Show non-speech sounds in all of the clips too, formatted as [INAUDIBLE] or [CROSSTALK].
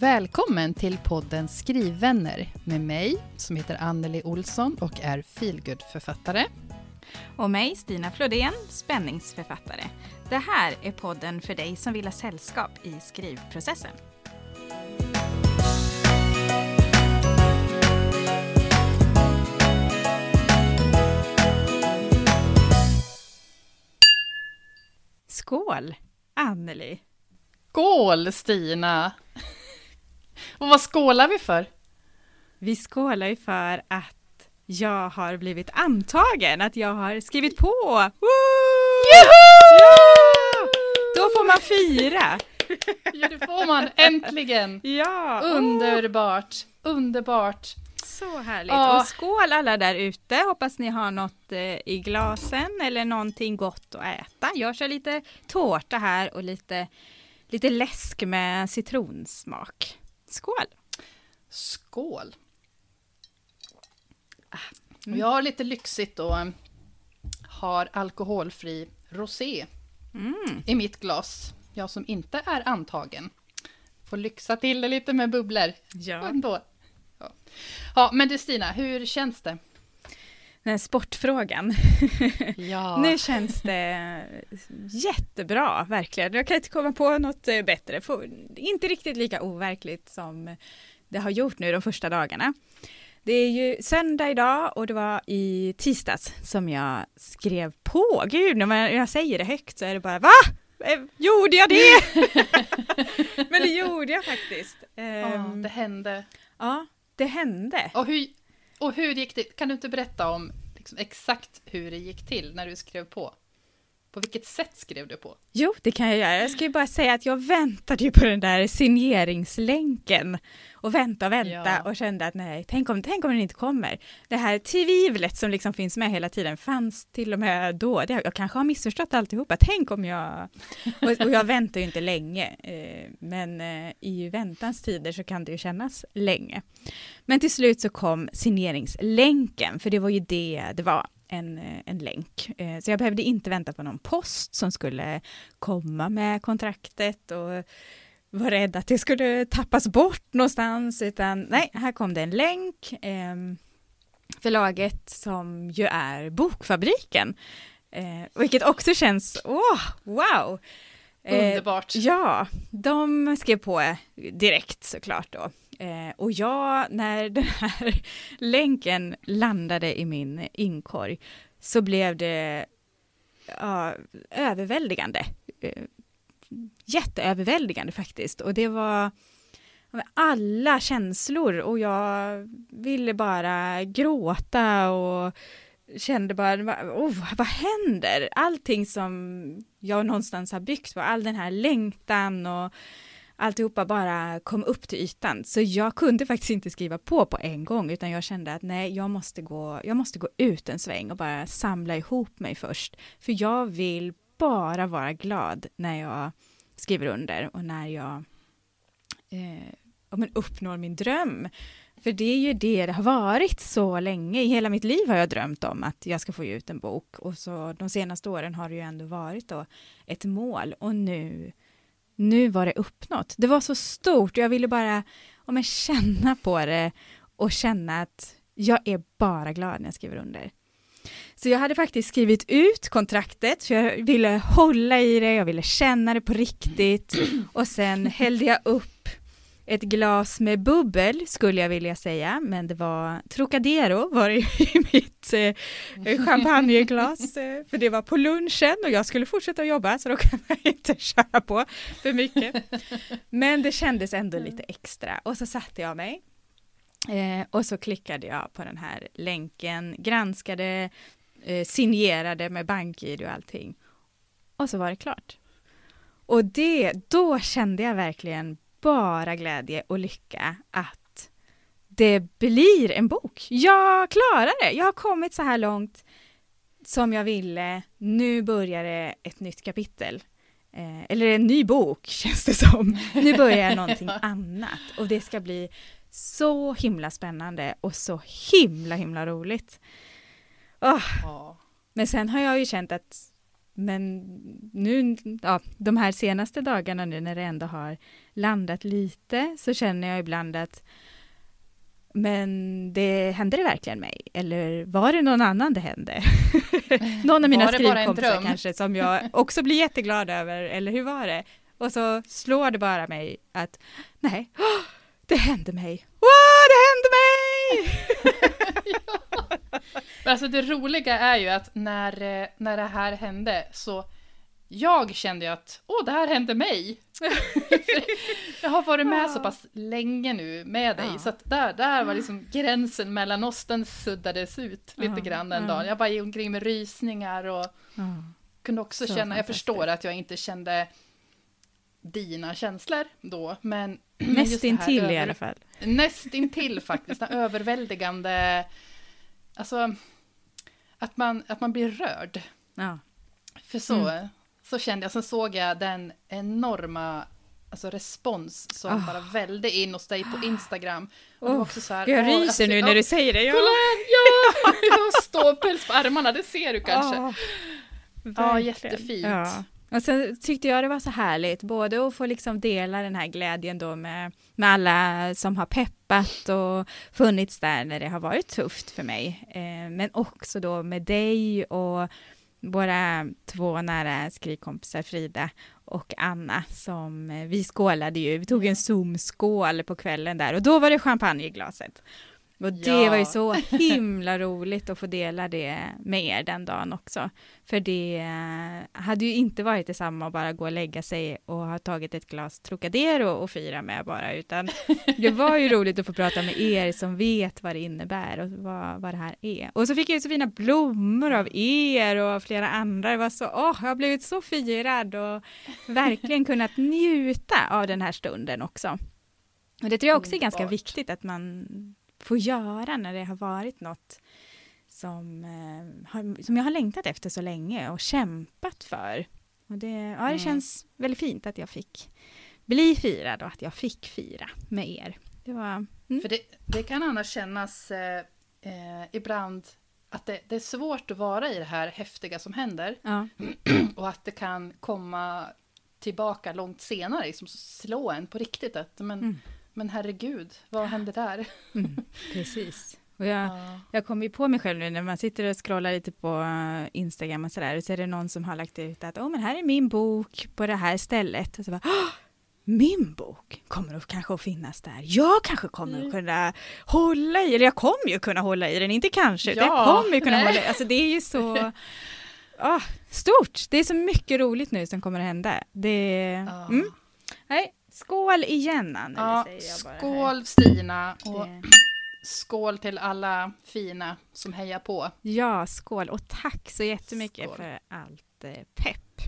Välkommen till podden Skrivvänner med mig som heter Anneli Olsson och är feelgood-författare. Och mig, Stina Flodén, spänningsförfattare. Det här är podden för dig som vill ha sällskap i skrivprocessen. Skål, Anneli! Skål Stina! Och vad skålar vi för? Vi skålar ju för att jag har blivit antagen, att jag har skrivit på! Woo! Då får man fira! Ja, det får man äntligen! Ja! Underbart! Underbart! Så härligt! Ja. Och skål alla där ute! Hoppas ni har något eh, i glasen eller någonting gott att äta. Jag kör lite tårta här och lite, lite läsk med citronsmak. Skål! Skål! Mm. Och Jag har lite lyxigt då, har alkoholfri rosé Mm. i mitt glas. Jag som inte är antagen. Får lyxa till det lite med bubblor Ja. ändå. Ja. ja, men du Stina, hur känns det? Den här sportfrågan. [LAUGHS] Ja. Nu känns det jättebra, verkligen. Jag kan inte komma på något eh, bättre. Inte riktigt lika overkligt som det har gjort nu de första dagarna. Det är ju söndag idag och det var i tisdags som jag skrev på. Gud, när jag säger det högt så är det bara va? Eh, Gjorde jag det? [LAUGHS] Men det gjorde jag faktiskt. ja, Ehm, det hände. ja, det hände. Och hur, och hur gick det? Kan du inte berätta om liksom, exakt hur det gick till när du skrev på? På vilket sätt skrev du på? Jo, det kan jag göra. Jag ska ju bara säga att jag väntade ju på den där signeringslänken och vänta och vänta Ja. och kände att nej, tänk om, tänk om den inte kommer. Det här tvivlet som liksom finns med hela tiden fanns till och med då. Det, jag kanske har missförstått alltihopa. Tänk om jag... Och, och jag väntar ju inte länge, eh, men eh, i väntans tider så kan det ju kännas länge. Men till slut så kom signeringslänken, för det var ju det det var en, eh, en länk. Eh, Så jag behövde inte vänta på någon post som skulle komma med kontraktet och var rädd att det skulle tappas bort någonstans, utan nej, här kom det en länk. Eh, Förlaget som ju är Bokfabriken, eh, vilket också känns, åh, wow! Eh, Underbart. Ja, de skrev på direkt såklart då. Eh, och jag, när den här [LAUGHS] länken landade i min inkorg så blev det ja, överväldigande. Eh, jätteöverväldigande faktiskt. Och det var alla känslor och jag ville bara gråta och kände bara, oh, vad händer? Allting som jag någonstans har byggt på, all den här längtan och alltihopa bara kom upp till ytan. Så jag kunde faktiskt inte skriva på på en gång, utan jag kände att nej, jag måste gå, jag måste gå ut en sväng och bara samla ihop mig först. För jag vill bara vara glad när jag skriver under och när jag eh, men uppnår min dröm. För det är ju det det har varit så länge. I hela mitt liv har jag drömt om att jag ska få ge ut en bok. Och så de senaste åren har det ju ändå varit då ett mål. Och nu, nu var det uppnått. Det var så stort. och Jag ville bara ja, men känna på det och känna att jag är bara glad när jag skriver under. Så jag hade faktiskt skrivit ut kontraktet, för jag ville hålla i det, jag ville känna det på riktigt. Och sen hällde jag upp ett glas med bubbel, skulle jag vilja säga, men det var Trocadero var det [LAUGHS] i mitt eh, champagneglas, eh, för det var på lunchen och jag skulle fortsätta att jobba, så då kan man inte [LAUGHS] köra på för mycket. Men det kändes ändå lite extra, och så satte jag mig Eh, och så klickade jag på den här länken, granskade, eh, signerade med bank-id och allting. Och så var det klart. Och det, då kände jag verkligen bara glädje och lycka att det blir en bok. Jag klarar det. Jag har kommit så här långt som jag ville. Nu börjar det ett nytt kapitel. Eh, eller en ny bok [LAUGHS] känns det som. Nu börjar någonting [LAUGHS] annat och det ska bli så himla spännande och så himla himla roligt. Åh, Ja. men sen har jag ju känt att men nu, ja, de här senaste dagarna nu när det ändå har landat lite så känner jag ibland att men det hände det verkligen mig? Eller var det någon annan det hände? [LAUGHS] någon av mina skrivkompisar kanske som jag också blir jätteglad över, eller hur var det? Och så slår det bara mig att nej, oh, [GASPS] det hände mig. Wow, det hände mig! [LAUGHS] [LAUGHS] [LAUGHS] ja. Alltså det roliga är ju att när, eh, när det här hände så jag kände ju att åh, det här hände mig. [LAUGHS] jag har varit med så pass länge nu med dig, ja. så att där, där var liksom gränsen mellan oss, den suddades ut lite ja. grann den ja. dagen. Jag bara gick omkring med rysningar och kunde också så känna, jag förstår att jag inte kände dina känslor då, men... [CLEARS THROAT] Nästintill över, i alla fall. Nästintill faktiskt, den [LAUGHS] överväldigande... Alltså, att man, att man blir rörd. Ja. För så, mm. så kände jag, sen såg jag den enorma alltså respons som oh. bara välde in hos dig på [GASPS] Instagram. Och oh, också så här, jag ryser alltså, nu när du säger det. Ja. Kolla här, ja! [LAUGHS] Jag har ståpäls på armarna, det ser du kanske. Oh, ja, jättefint. Ja. Och sen tyckte jag det var så härligt, både att få liksom dela den här glädjen då med, med alla som har peppat och funnits där när det har varit tufft för mig, eh, men också då med dig och våra två nära skrivkompisar Frida och Anna som eh, vi skålade ju, vi tog en Zoom-skål på kvällen där och då var det champagne i glaset. Och det ja. var ju så himla roligt att få dela det med er den dagen också. För det hade ju inte varit detsamma att bara gå och lägga sig och ha tagit ett glas Trocadero och fira med bara, utan [LAUGHS] det var ju roligt att få prata med er som vet vad det innebär och vad, vad det här är. Och så fick jag ju så fina blommor av er och flera andra. Det var så, åh, jag har blivit så firad och verkligen kunnat njuta av den här stunden också. Och det tror jag också är ganska viktigt att man få göra när det har varit något som, eh, har, som jag har längtat efter så länge och kämpat för. Och det, ja, det mm. känns väldigt fint att jag fick bli firad och att jag fick fira med er. Det var, mm. För det, det, kan annars kännas eh, eh, ibland att det, det, är svårt att vara i det här häftiga som händer. Ja. [CLEARS THROAT] och att det kan komma tillbaka långt senare, liksom slå en på riktigt. Att, men, mm. Men herregud, vad hände där? Mm, precis. Och jag, ja. jag kom ju på mig själv nu när man sitter och scrollar lite på eh, Instagram och sådär, och så är det någon som har lagt ut att oh, men här är min bok på det här stället. Och så bara, min bok kommer att kanske att finnas där. Jag kanske kommer mm. att kunna hålla i, eller jag kommer ju kunna hålla i den, inte kanske, ja, jag kommer ju kunna nej. hålla i. Alltså det är ju så oh, stort. Det är så mycket roligt nu som kommer att hända. Det, ja. mm. Nej, Skål igen Anneli, ja, säger jag bara Skål här. Stina och det... skål till alla fina som hejar på. Ja, skål och tack så jättemycket skål. för allt eh, pepp.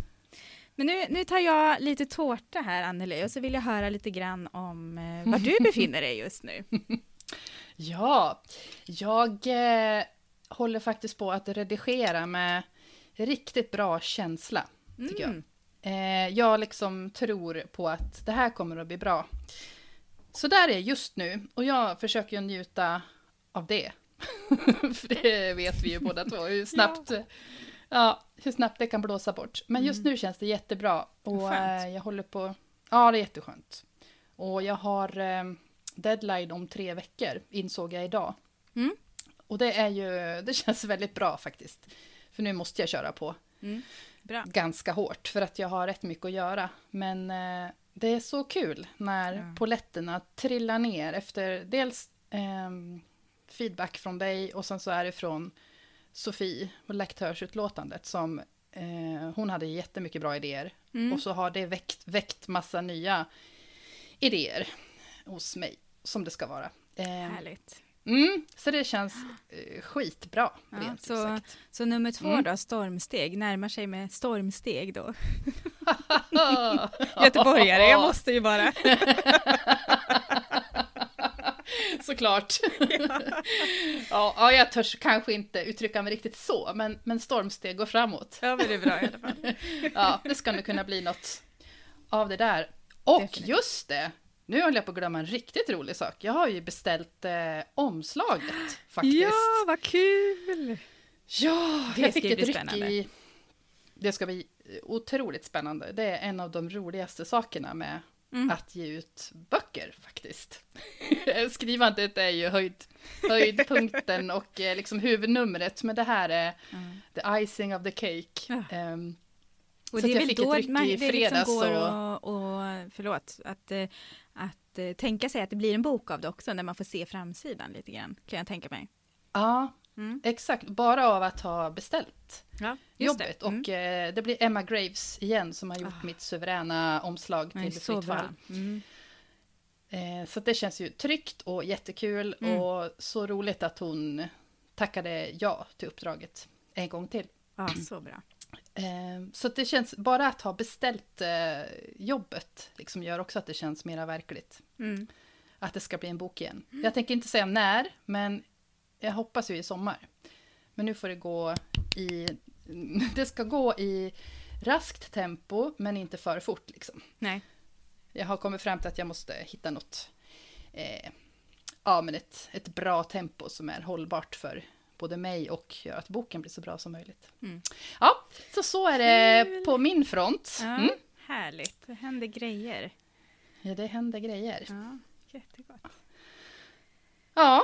Men nu, nu tar jag lite tårta här Anneli och så vill jag höra lite grann om eh, var du befinner dig just nu. [LAUGHS] ja, jag eh, håller faktiskt på att redigera med riktigt bra känsla, tycker mm. jag. Eh, jag liksom tror på att det här kommer att bli bra. Så där är just nu och jag försöker ju njuta av det. [LAUGHS] För det vet vi ju båda två, hur snabbt, ja. ja. hur snabbt det kan blåsa bort. Men just mm. nu känns det jättebra. Och eh, jag håller på, ja det är jätteskönt. Och jag har eh, deadline om tre veckor, insåg jag idag. Mm. Och det är ju, det känns väldigt bra faktiskt. För nu måste jag köra på. Mm. Bra. ganska hårt för att jag har rätt mycket att göra. Men eh, det är så kul när ja. poletterna trillar ner efter dels eh, feedback från dig och sen så är det från Sofie och lektörsutlåtandet som eh, hon hade jättemycket bra idéer. Mm. Och så har det väckt, väckt massa nya idéer hos mig som det ska vara. Eh, Härligt. Mm, så det känns eh, skitbra. Ja, så, så nummer två mm. då, stormsteg, närmar sig med stormsteg då. [LAUGHS] Göteborgare, jag måste ju bara. [LAUGHS] Såklart. [LAUGHS] ja. ja, jag törs kanske inte uttrycka mig riktigt så, men, men stormsteg går framåt. ja, men det är bra i alla fall. ja, det ska nog kunna bli något av det där. Och Definitivt. just det, nu håller jag på att glömma en riktigt rolig sak. Jag har ju beställt eh, omslaget faktiskt. Ja, vad kul! Ja, det jag fick ett ryck i... det ska bli otroligt spännande. Det är en av de roligaste sakerna med mm. att ge ut böcker faktiskt. [LAUGHS] Skrivandet är ju höjd, höjdpunkten [LAUGHS] och eh, liksom huvudnumret, men det här är mm. the icing of the cake. Ja. Um, och det är väl då man, det liksom går och, och, förlåt, att, eh, att eh, tänka sig att det blir en bok av det också när man får se framsidan lite grann, kan jag tänka mig. Ja, mm. exakt. Bara av att ha beställt ja, jobbet. Det. Mm. Och eh, det blir Emma Graves igen som har gjort ah. mitt suveräna omslag till fritt fall. Mm. Eh, så det känns ju tryggt och jättekul mm. och så roligt att hon tackade ja till uppdraget en gång till. Ja, så bra. Eh, så det känns, bara att ha beställt eh, jobbet liksom gör också att det känns mera verkligt. Mm. Att det ska bli en bok igen. Mm. Jag tänker inte säga när, men jag hoppas ju i sommar. Men nu får det gå i... [LAUGHS] Det ska gå i raskt tempo, men inte för fort liksom. Nej. Jag har kommit fram till att jag måste hitta något... Eh, ja, men ett, ett bra tempo som är hållbart för både mig och gör att boken blir så bra som möjligt. Mm. Ja, så så är det på min front. Ja, mm. Härligt, det händer grejer. Ja, det händer grejer. Ja, jättegott. Ja,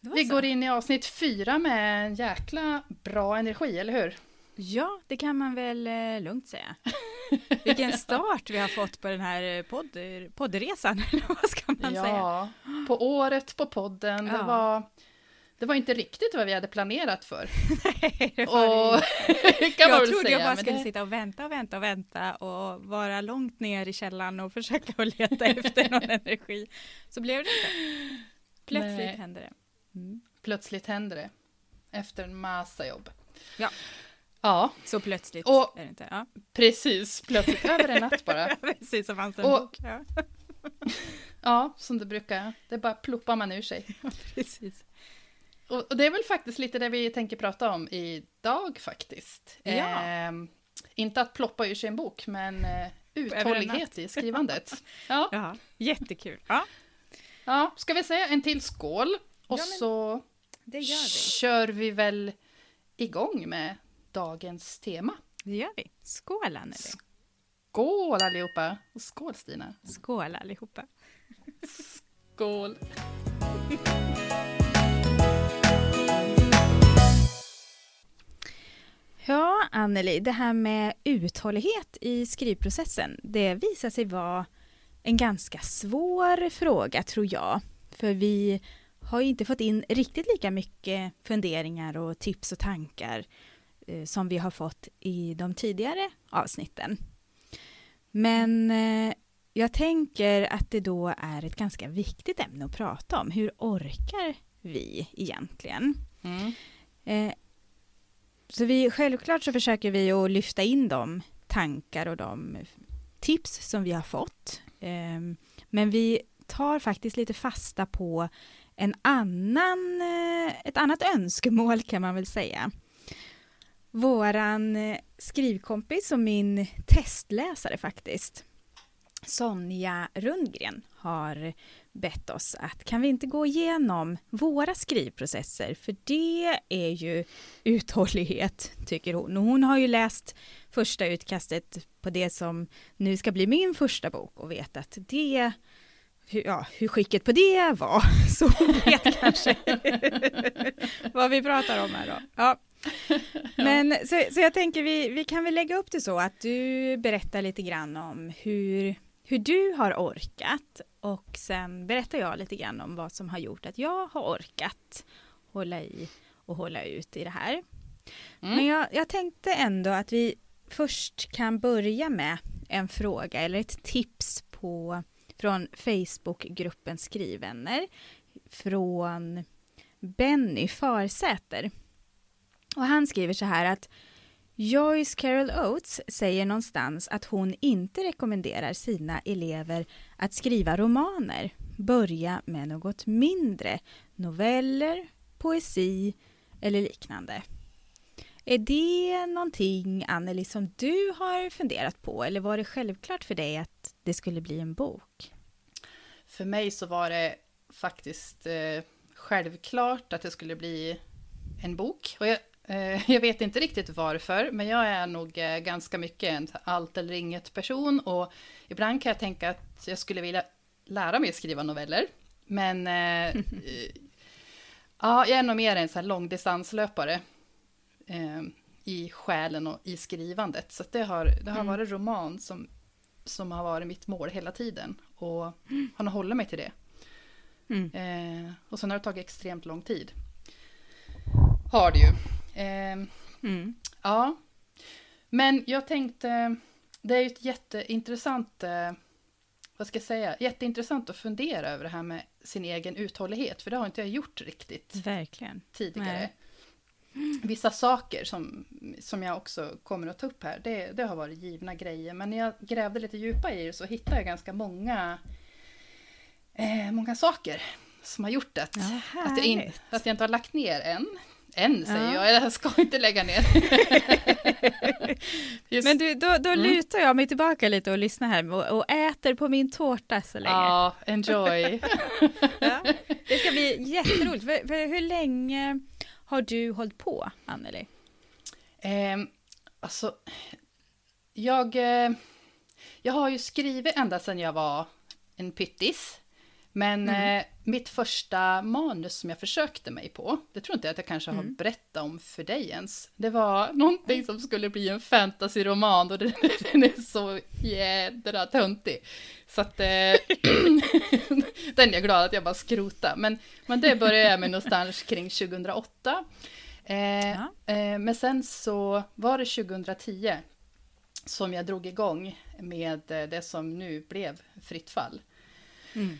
vi så. går in i avsnitt fyra med en jäkla bra energi, eller hur? Ja, det kan man väl eh, lugnt säga. [LAUGHS] Vilken start vi har fått på den här eh, podd, poddresan, [LAUGHS] eller vad ska man ja, säga? Ja, på året på podden. Ja. Det var det var inte riktigt vad vi hade planerat för. [LAUGHS] Nej, det var och, det. [LAUGHS] kan jag trodde säga, jag bara skulle det... sitta och vänta och vänta och vänta och vara långt ner i källan och [LAUGHS] försöka att leta efter någon energi. Så blev det inte. Plötsligt Nej. hände det. Mm. Plötsligt hände det. Efter en massa jobb. Ja. Ja. Så plötsligt och, är det inte. Ja. Precis, plötsligt över en natt bara. precis som fanns en och, bok. Ja. ja, som det brukar. Det bara ploppar man ur sig. Ja, precis. Och, det är väl faktiskt lite det vi tänker prata om idag faktiskt. Ja. Eh, inte att ploppa ur sig en bok, men eh, uthållighet i skrivandet. [LAUGHS] Ja. ja, jättekul. Ja. ja, ska vi säga en till skål? Och ja, så vi. kör vi väl igång med dagens tema. Det gör vi. Skål Anneli! Skål allihopa! Och skål Stina! Skål allihopa! Skål! Ja, Anneli, det här med uthållighet i skrivprocessen, det visar sig vara en ganska svår fråga tror jag. För vi har inte fått in riktigt lika mycket funderingar och tips och tankar eh, som vi har fått i de tidigare avsnitten. Men eh, jag tänker att det då är ett ganska viktigt ämne att prata om. Hur orkar vi egentligen? Mm. Eh, så vi, självklart så försöker vi att lyfta in de tankar och de tips som vi har fått. Ehm, men vi tar faktiskt lite fasta på en annan, eh, ett annat önskemål kan man väl säga. Våran eh, skrivkompis och min testläsare faktiskt, Sonja Rundgren, har bett oss att kan vi inte gå igenom våra skrivprocesser, för det är ju uthållighet, tycker hon. Och hon har ju läst första utkastet på det som nu ska bli min första bok och vet att det hur, ja, hur skicket på det var, [LAUGHS] så hon vet [LAUGHS] kanske [LAUGHS] vad vi pratar om här då. Ja. Men så, så jag tänker vi, vi kan väl lägga upp det så att du berättar lite grann om hur, hur du har orkat och sen berättar jag lite grann om vad som har gjort att jag har orkat hålla i och hålla ut i det här. Mm. Men jag, jag tänkte ändå att vi först kan börja med en fråga eller ett tips på, från Facebookgruppen Skrivvänner från Benny Farsäter. Och han skriver så här att Joyce Carol Oates säger någonstans att hon inte rekommenderar sina elever att skriva romaner. Börja med något mindre, noveller, poesi eller liknande. Är det någonting, Anneli, som du har funderat på eller var det självklart för dig att det skulle bli en bok? För mig så var det faktiskt eh, självklart att det skulle bli en bok. Och jag, jag vet inte riktigt varför, men jag är nog eh, ganska mycket en allt eller inget person och ibland kan jag tänka att jag skulle vilja lära mig att skriva noveller. Men eh, [LAUGHS] ja, jag är nog mer en så här långdistanslöpare eh, i själen och i skrivandet. Så det har, det har mm. varit roman som, som har varit mitt mål hela tiden och mm. har nog hållit mig till det. Mm. Eh, och sen har det tagit extremt lång tid. Har det ju. Eh, mm. Ja. Men jag tänkte, det är ju ett jätteintressant, eh, vad ska jag säga, jätteintressant att fundera över det här med sin egen uthållighet, för det har inte jag gjort riktigt. Verkligen. Tidigare. Nej. Vissa saker som, som jag också kommer att ta upp här, det, det har varit givna grejer, men när jag grävde lite djupare i det så hittade jag ganska många, eh, många saker som har gjort att, att, jag in, att jag inte har lagt ner än. Än säger ja. jag, jag ska inte lägga ner. [LAUGHS] Men du, då, då mm. lutar jag mig tillbaka lite och lyssnar här och, och äter på min tårta så länge. Ja, enjoy. [LAUGHS] ja, det ska bli jätteroligt. För, för hur länge har du hållit på, Anneli? Eh, alltså, jag, eh, jag har ju skrivit ända sedan jag var en pyttis. Men mm. eh, mitt första manus som jag försökte mig på, det tror inte jag att jag kanske har mm. berättat om för dig ens. Det var någonting som skulle bli en fantasyroman och den, [LAUGHS] den är så jädra töntig. Så att eh, [CLEARS THROAT] den är jag glad att jag bara skrota. Men, men det började jag med någonstans kring 2008. Eh, ja. eh, men sen så var det 2010 som jag drog igång med det som nu blev Fritt fall. Mm.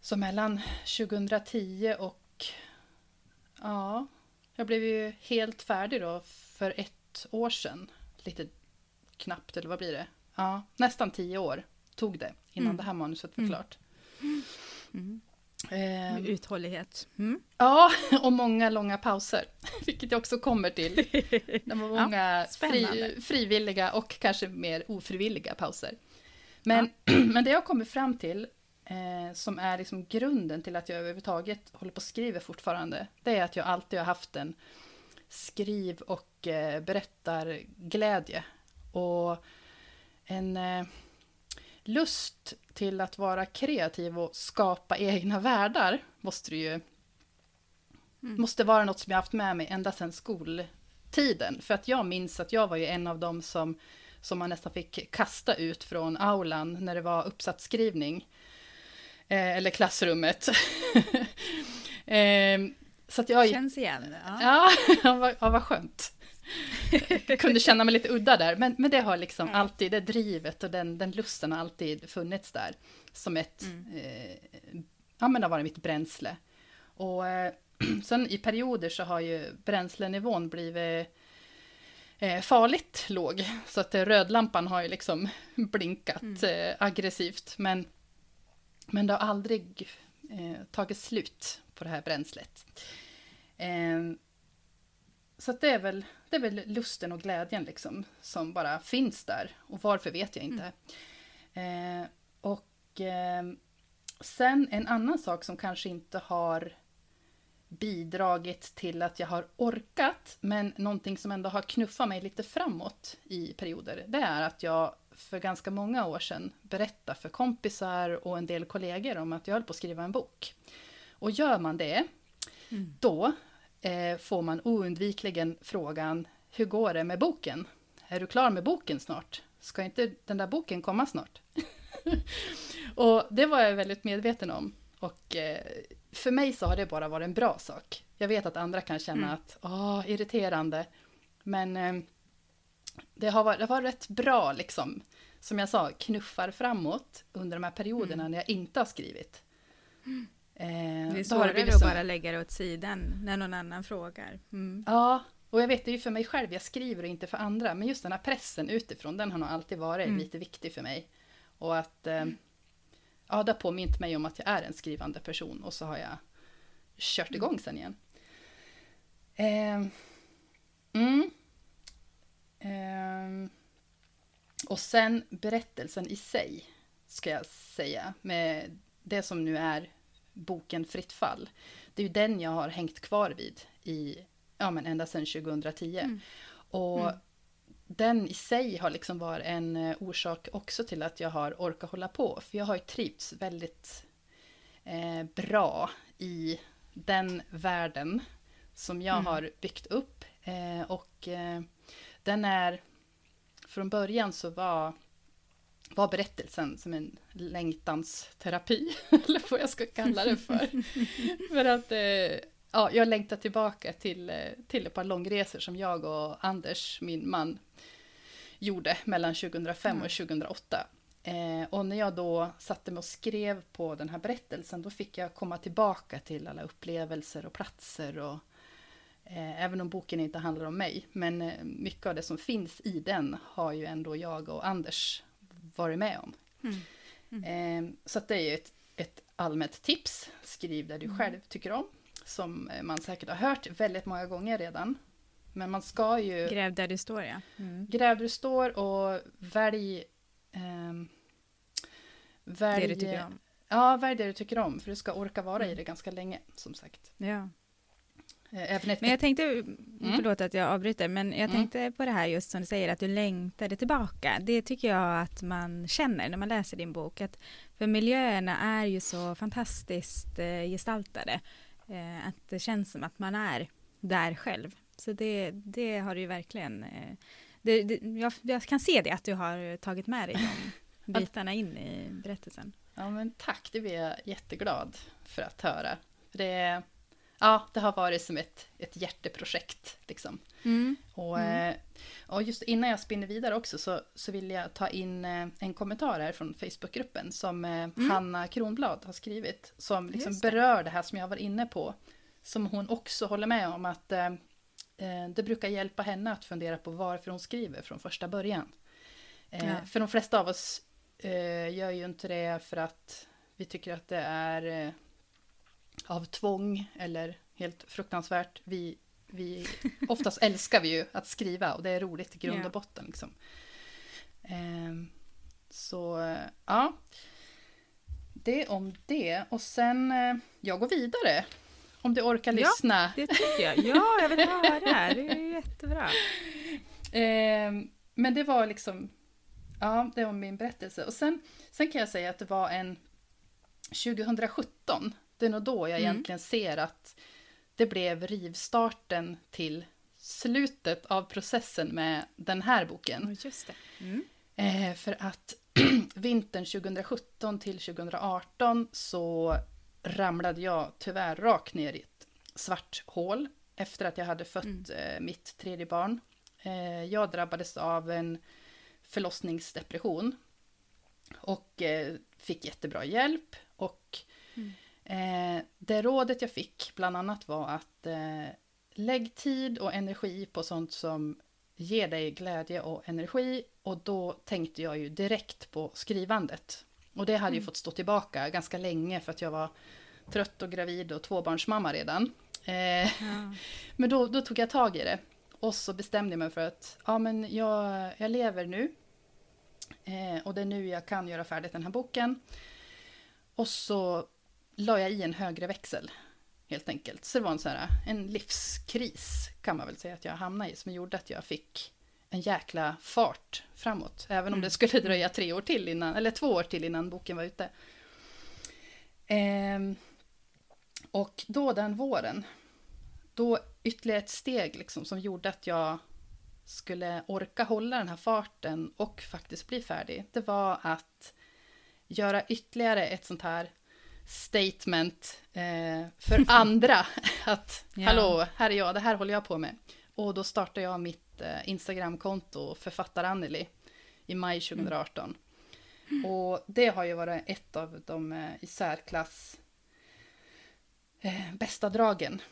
Så mellan 2010 och ja, jag blev ju helt färdig då för ett år sedan. Lite knappt, eller vad blir det? Ja, nästan tio år tog det innan mm. det här manuset var mm. klart. Mm. Mm. Uthållighet. Mm. Ja, [LAUGHS] och många långa pauser, [LAUGHS] vilket jag också kommer till. Det var [LAUGHS] många ja, fri, frivilliga och kanske mer ofrivilliga pauser. Men, ja. [CLEARS THROAT] men det jag kommer fram till eh, som är liksom grunden till att jag överhuvudtaget håller på och skriver fortfarande, det är att jag alltid har haft en skriv och eh, berättarglädje. Och en eh, lust till att vara kreativ och skapa egna världar måste det ju mm. måste vara något som jag haft med mig ända sedan skoltiden. För att jag minns att jag var ju en av dem som, som man nästan fick kasta ut från aulan när det var uppsatsskrivning eh, eller klassrummet. [LAUGHS] eh, så att jag... Känns igen. Ja, [LAUGHS] ja, vad, ja vad skönt. Jag kunde känna mig lite udda där, men, men det har liksom mm. alltid, det drivet och den, den lusten har alltid funnits där. Som ett, mm. eh, ja men det har varit mitt bränsle. Och eh, [CLEARS THROAT] sen i perioder så har ju bränslenivån blivit eh, farligt låg. Så att rödlampan har ju liksom blinkat mm. eh, aggressivt. Men men det har aldrig eh, tagit slut på det här bränslet. Eh, så det, är väl, det är väl lusten och glädjen liksom, som bara finns där. Och varför vet jag inte. Mm. Eh, och eh, sen en annan sak som kanske inte har bidragit till att jag har orkat, men någonting som ändå har knuffat mig lite framåt i perioder, det är att jag för ganska många år sedan berätta för kompisar och en del kollegor om att jag höll på att skriva en bok. Och gör man det, mm. då eh, får man oundvikligen frågan, hur går det med boken? Är du klar med boken snart? Ska inte den där boken komma snart? [LAUGHS] och det var jag väldigt medveten om. Och eh, för mig så har det bara varit en bra sak. Jag vet att andra kan känna mm. att, åh, irriterande. Men eh, det har varit, det har varit rätt bra, liksom, som jag sa, knuffar framåt under de här perioderna mm. när jag inte har skrivit. Mm. Eh, det är svårare det att bara lägga det åt sidan när någon annan frågar. Mm. Ja, och jag vet det är ju för mig själv, jag skriver och inte för andra, men just den här pressen utifrån, den har nog alltid varit mm. lite viktig för mig. Och att, eh, ja, det har påmint mig om att jag är en skrivande person och så har jag kört igång sen igen. Eh, mm. Um, och sen berättelsen i sig, ska jag säga, med det som nu är boken Fritt fall. Det är ju den jag har hängt kvar vid i ja, men ända sedan 2010. Mm. Och mm. den i sig har liksom varit en eh, orsak också till att jag har orkat hålla på. För jag har ju trivts väldigt eh, bra i den världen som jag mm. har byggt upp. Eh, och eh, den är, från början så var, var berättelsen som en längtansterapi, [LAUGHS] eller vad jag ska kalla det för. [LAUGHS] för att eh, ja, jag längtar tillbaka till, eh, till ett par långresor som jag och Anders, min man, gjorde mellan 2005 mm. och 2008. Eh, och när jag då satte mig och skrev på den här berättelsen, då fick jag komma tillbaka till alla upplevelser och platser. Och, även om boken inte handlar om mig, men eh, mycket av det som finns i den har ju ändå jag och Anders varit med om. Mm. Mm. Eh, så det är ju ett, ett allmänt tips, skriv det du mm. själv tycker om, som man säkert har hört väldigt många gånger redan. Men man ska ju... Gräv där du står, ja. Mm. Gräv där du står och välj Um, välj, det du tycker om. Ja, välj det du tycker om, för du ska orka vara mm. i det ganska länge, som sagt. Ja. Eh, även ett... Men jag tänkte, mm. förlåt att jag avbryter, men jag mm. tänkte på det här just som du säger att du längtade tillbaka. Det tycker jag att man känner när man läser din bok. Att för miljöerna är ju så fantastiskt eh, gestaltade. Eh, att det känns som att man är där själv. Så det, det har du ju verkligen eh, det, det, jag, jag, kan se det, att du har tagit med dig de [LAUGHS] bitarna in i berättelsen. Ja, men tack, det blir jag jätteglad för att höra. Det, ja, det har varit som ett, ett hjärteprojekt. Liksom. Mm. Och, mm. Och just innan jag spinner vidare också så, så vill jag ta in eh, en kommentar här från Facebookgruppen som eh, mm. Hanna Kronblad har skrivit. Som liksom det. berör det här som jag var inne på. Som hon också håller med om att Eh, det brukar hjälpa henne att fundera på varför hon skriver från första början. Eh, ja. För de flesta av oss eh, gör ju inte det för att vi tycker att det är av tvång eller helt fruktansvärt. Vi, vi, oftast [LAUGHS] älskar vi ju att skriva och det är roligt i grund och botten. Liksom. Så ja, det om det. Och sen, jag går vidare om du orkar lyssna. Ja, det tycker jag. Ja, jag vill höra. Det är jättebra. [LAUGHS] Eh, men det var liksom, ja, det var min berättelse. Och sen, sen kan jag säga att det var en 2017. Det är nog då jag mm. egentligen ser att det blev rivstarten till slutet av processen med den här boken. Just. Mm. Eh, för att [CLEARS THROAT] vintern 2017 till 2018 så ramlade jag tyvärr rakt ner i ett svart hål efter att jag hade fött mm. Eh, mitt tredje barn. Eh, jag drabbades av en förlossningsdepression och eh, fick jättebra hjälp. Och mm. Det rådet jag fick bland annat var att lägg tid och energi på sånt som ger dig glädje och energi. Och då tänkte jag ju direkt på skrivandet. Och det hade mm. ju fått stå tillbaka ganska länge för att jag var trött och gravid och tvåbarnsmamma redan. Eh, ja. [LAUGHS] Men då, då, tog jag tag i det. Och så bestämde jag mig för att ja, men jag, jag lever nu. Eh, och det är nu jag kan göra färdigt den här boken. Och så la jag i en högre växel. Helt enkelt. Så det var en, sån här, en livskris kan man väl säga att jag hamnade i. Som gjorde att jag fick en jäkla fart framåt. Även om mm. det skulle dröja tre år till innan, eller två år till innan boken var ute. Eh, och då den våren, då ytterligare ett steg liksom som gjorde att jag skulle orka hålla den här farten och faktiskt bli färdig, det var att göra ytterligare ett sånt här statement eh, för [LAUGHS] andra. att ja. hallå, här är jag, det här håller jag på med. Och då startade jag mitt eh, Instagramkonto Författar Anneli i maj 2018. Mm. Och det har ju varit ett av de eh, i särklass eh, bästa dragen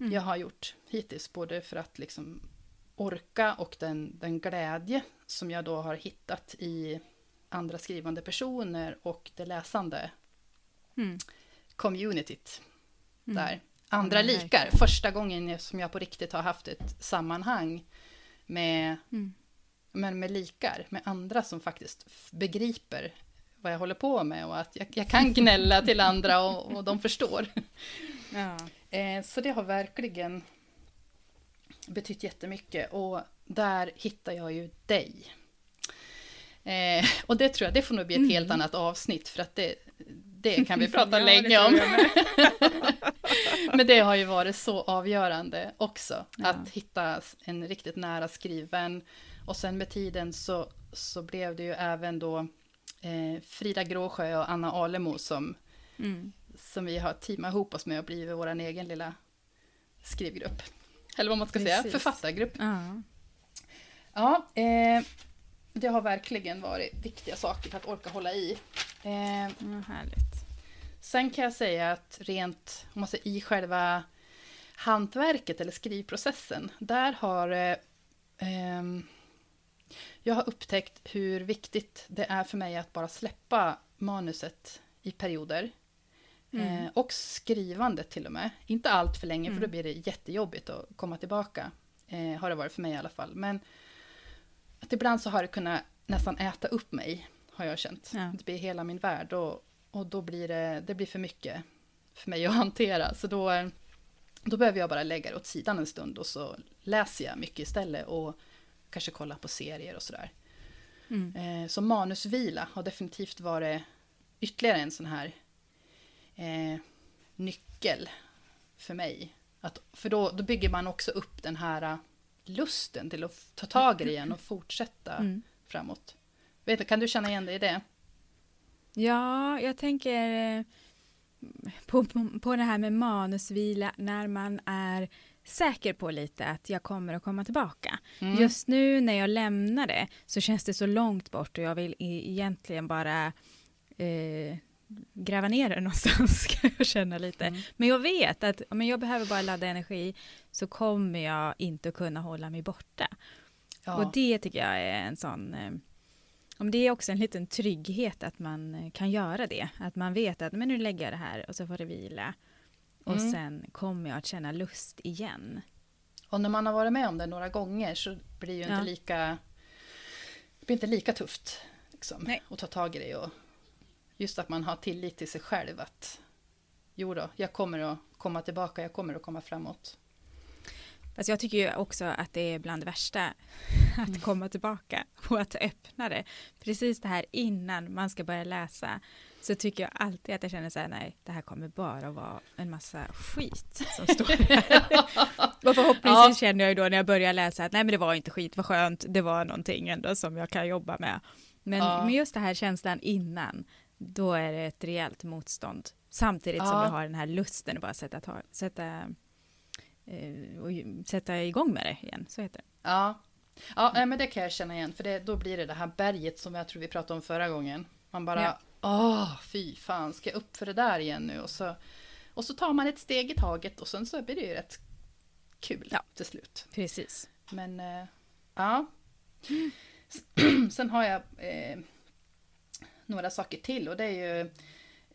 mm. jag har gjort hittills. Både för att liksom orka och den, den glädje som jag då har hittat i andra skrivande personer och det läsande mm. communityt mm. där. Andra likar, första gången som jag på riktigt har haft ett sammanhang med, mm. men med likar, med andra som faktiskt begriper vad jag håller på med och att jag, jag kan gnälla till andra och, och de förstår. [LAUGHS] Ja. Eh, så det har verkligen betytt jättemycket och där hittar jag ju dig. Eh, och det tror jag, det får nog bli ett mm. helt annat avsnitt för att det, det kan vi [LAUGHS] prata ja, länge om. [LAUGHS] Men det har ju varit så avgörande också, ja. att hitta en riktigt nära skriven. Och sen med tiden så, så blev det ju även då eh, Frida Gråsjö och Anna Alemo som, mm. som vi har teamat ihop oss med och blivit vår egen lilla skrivgrupp. Eller vad man ska Precis. säga, författargrupp. Ja, ja eh, det har verkligen varit viktiga saker för att orka hålla i. Eh, mm, härligt. Sen kan jag säga att rent, om man säger i själva hantverket eller skrivprocessen, där har eh, ehm, jag har upptäckt hur viktigt det är för mig att bara släppa manuset i perioder. Mm. Eh, och skrivandet till och med. Inte allt för länge, mm. för då mm. blir det jättejobbigt att komma tillbaka. Eh, har det varit för mig i alla fall. Men att ibland så har det kunnat nästan äta upp mig, har jag känt. Ja. Det blir hela min värld och, och då blir det, det blir för mycket för mig att [LAUGHS] hantera. Så då, då behöver jag bara lägga det åt sidan en stund och så läser jag mycket istället och kanske kollar på serier och sådär. Mm. Eh, så manusvila har definitivt varit ytterligare en sån här eh, nyckel för mig. Att, för då, då bygger man också upp den här lusten till att ta tag i det igen och fortsätta mm. framåt. Vet, kan du känna igen dig i det? Ja, jag tänker eh, på, på, det här med manusvila när man är säker på lite att jag kommer att komma tillbaka. Mm. Just nu när jag lämnar det så känns det så långt bort och jag vill egentligen bara eh, gräva ner det [LAUGHS] någonstans, kan jag känna lite. Mm. Men jag vet att om jag behöver bara ladda energi så kommer jag inte kunna hålla mig borta. Ja. Och det tycker jag är en sån eh, om det är också en liten trygghet att man eh, kan göra det. Att man vet att men nu lägger jag det här och så får det vila. Och mm. sen kommer jag att känna lust igen. Och när man har varit med om det några gånger så blir det ju inte lika det blir inte lika tufft liksom, att ta tag i det. Och just att man har tillit till sig själv att jo då, jag kommer att komma tillbaka, jag kommer att komma framåt. Fast jag tycker ju också att det är bland det värsta [LAUGHS] att mm. komma tillbaka och att öppna det. Precis det här innan man ska börja läsa så tycker jag alltid att jag känner så här, nej, det här kommer bara vara en massa skit som står här. [LAUGHS] och förhoppningsvis ja. känner jag ju då när jag börjar läsa att nej, men det var inte skit, vad skönt, det var någonting ändå som jag kan jobba med. Men ja. med just det här känslan innan, då är det ett rejält motstånd. Samtidigt ja. som jag har den här lusten att bara sätta, ta, sätta, och sätta igång med det igen, så heter det. Ja, ja men det kan jag känna igen, för det, då blir det det här berget som jag tror vi pratade om förra gången. Man bara, ja. åh, fy fan, ska jag upp för det där igen nu? Och så, och så tar man ett steg i taget och sen så blir det ju rätt kul ja. till slut. Precis. Men, eh, ja. Sen har jag eh, några saker till och det är ju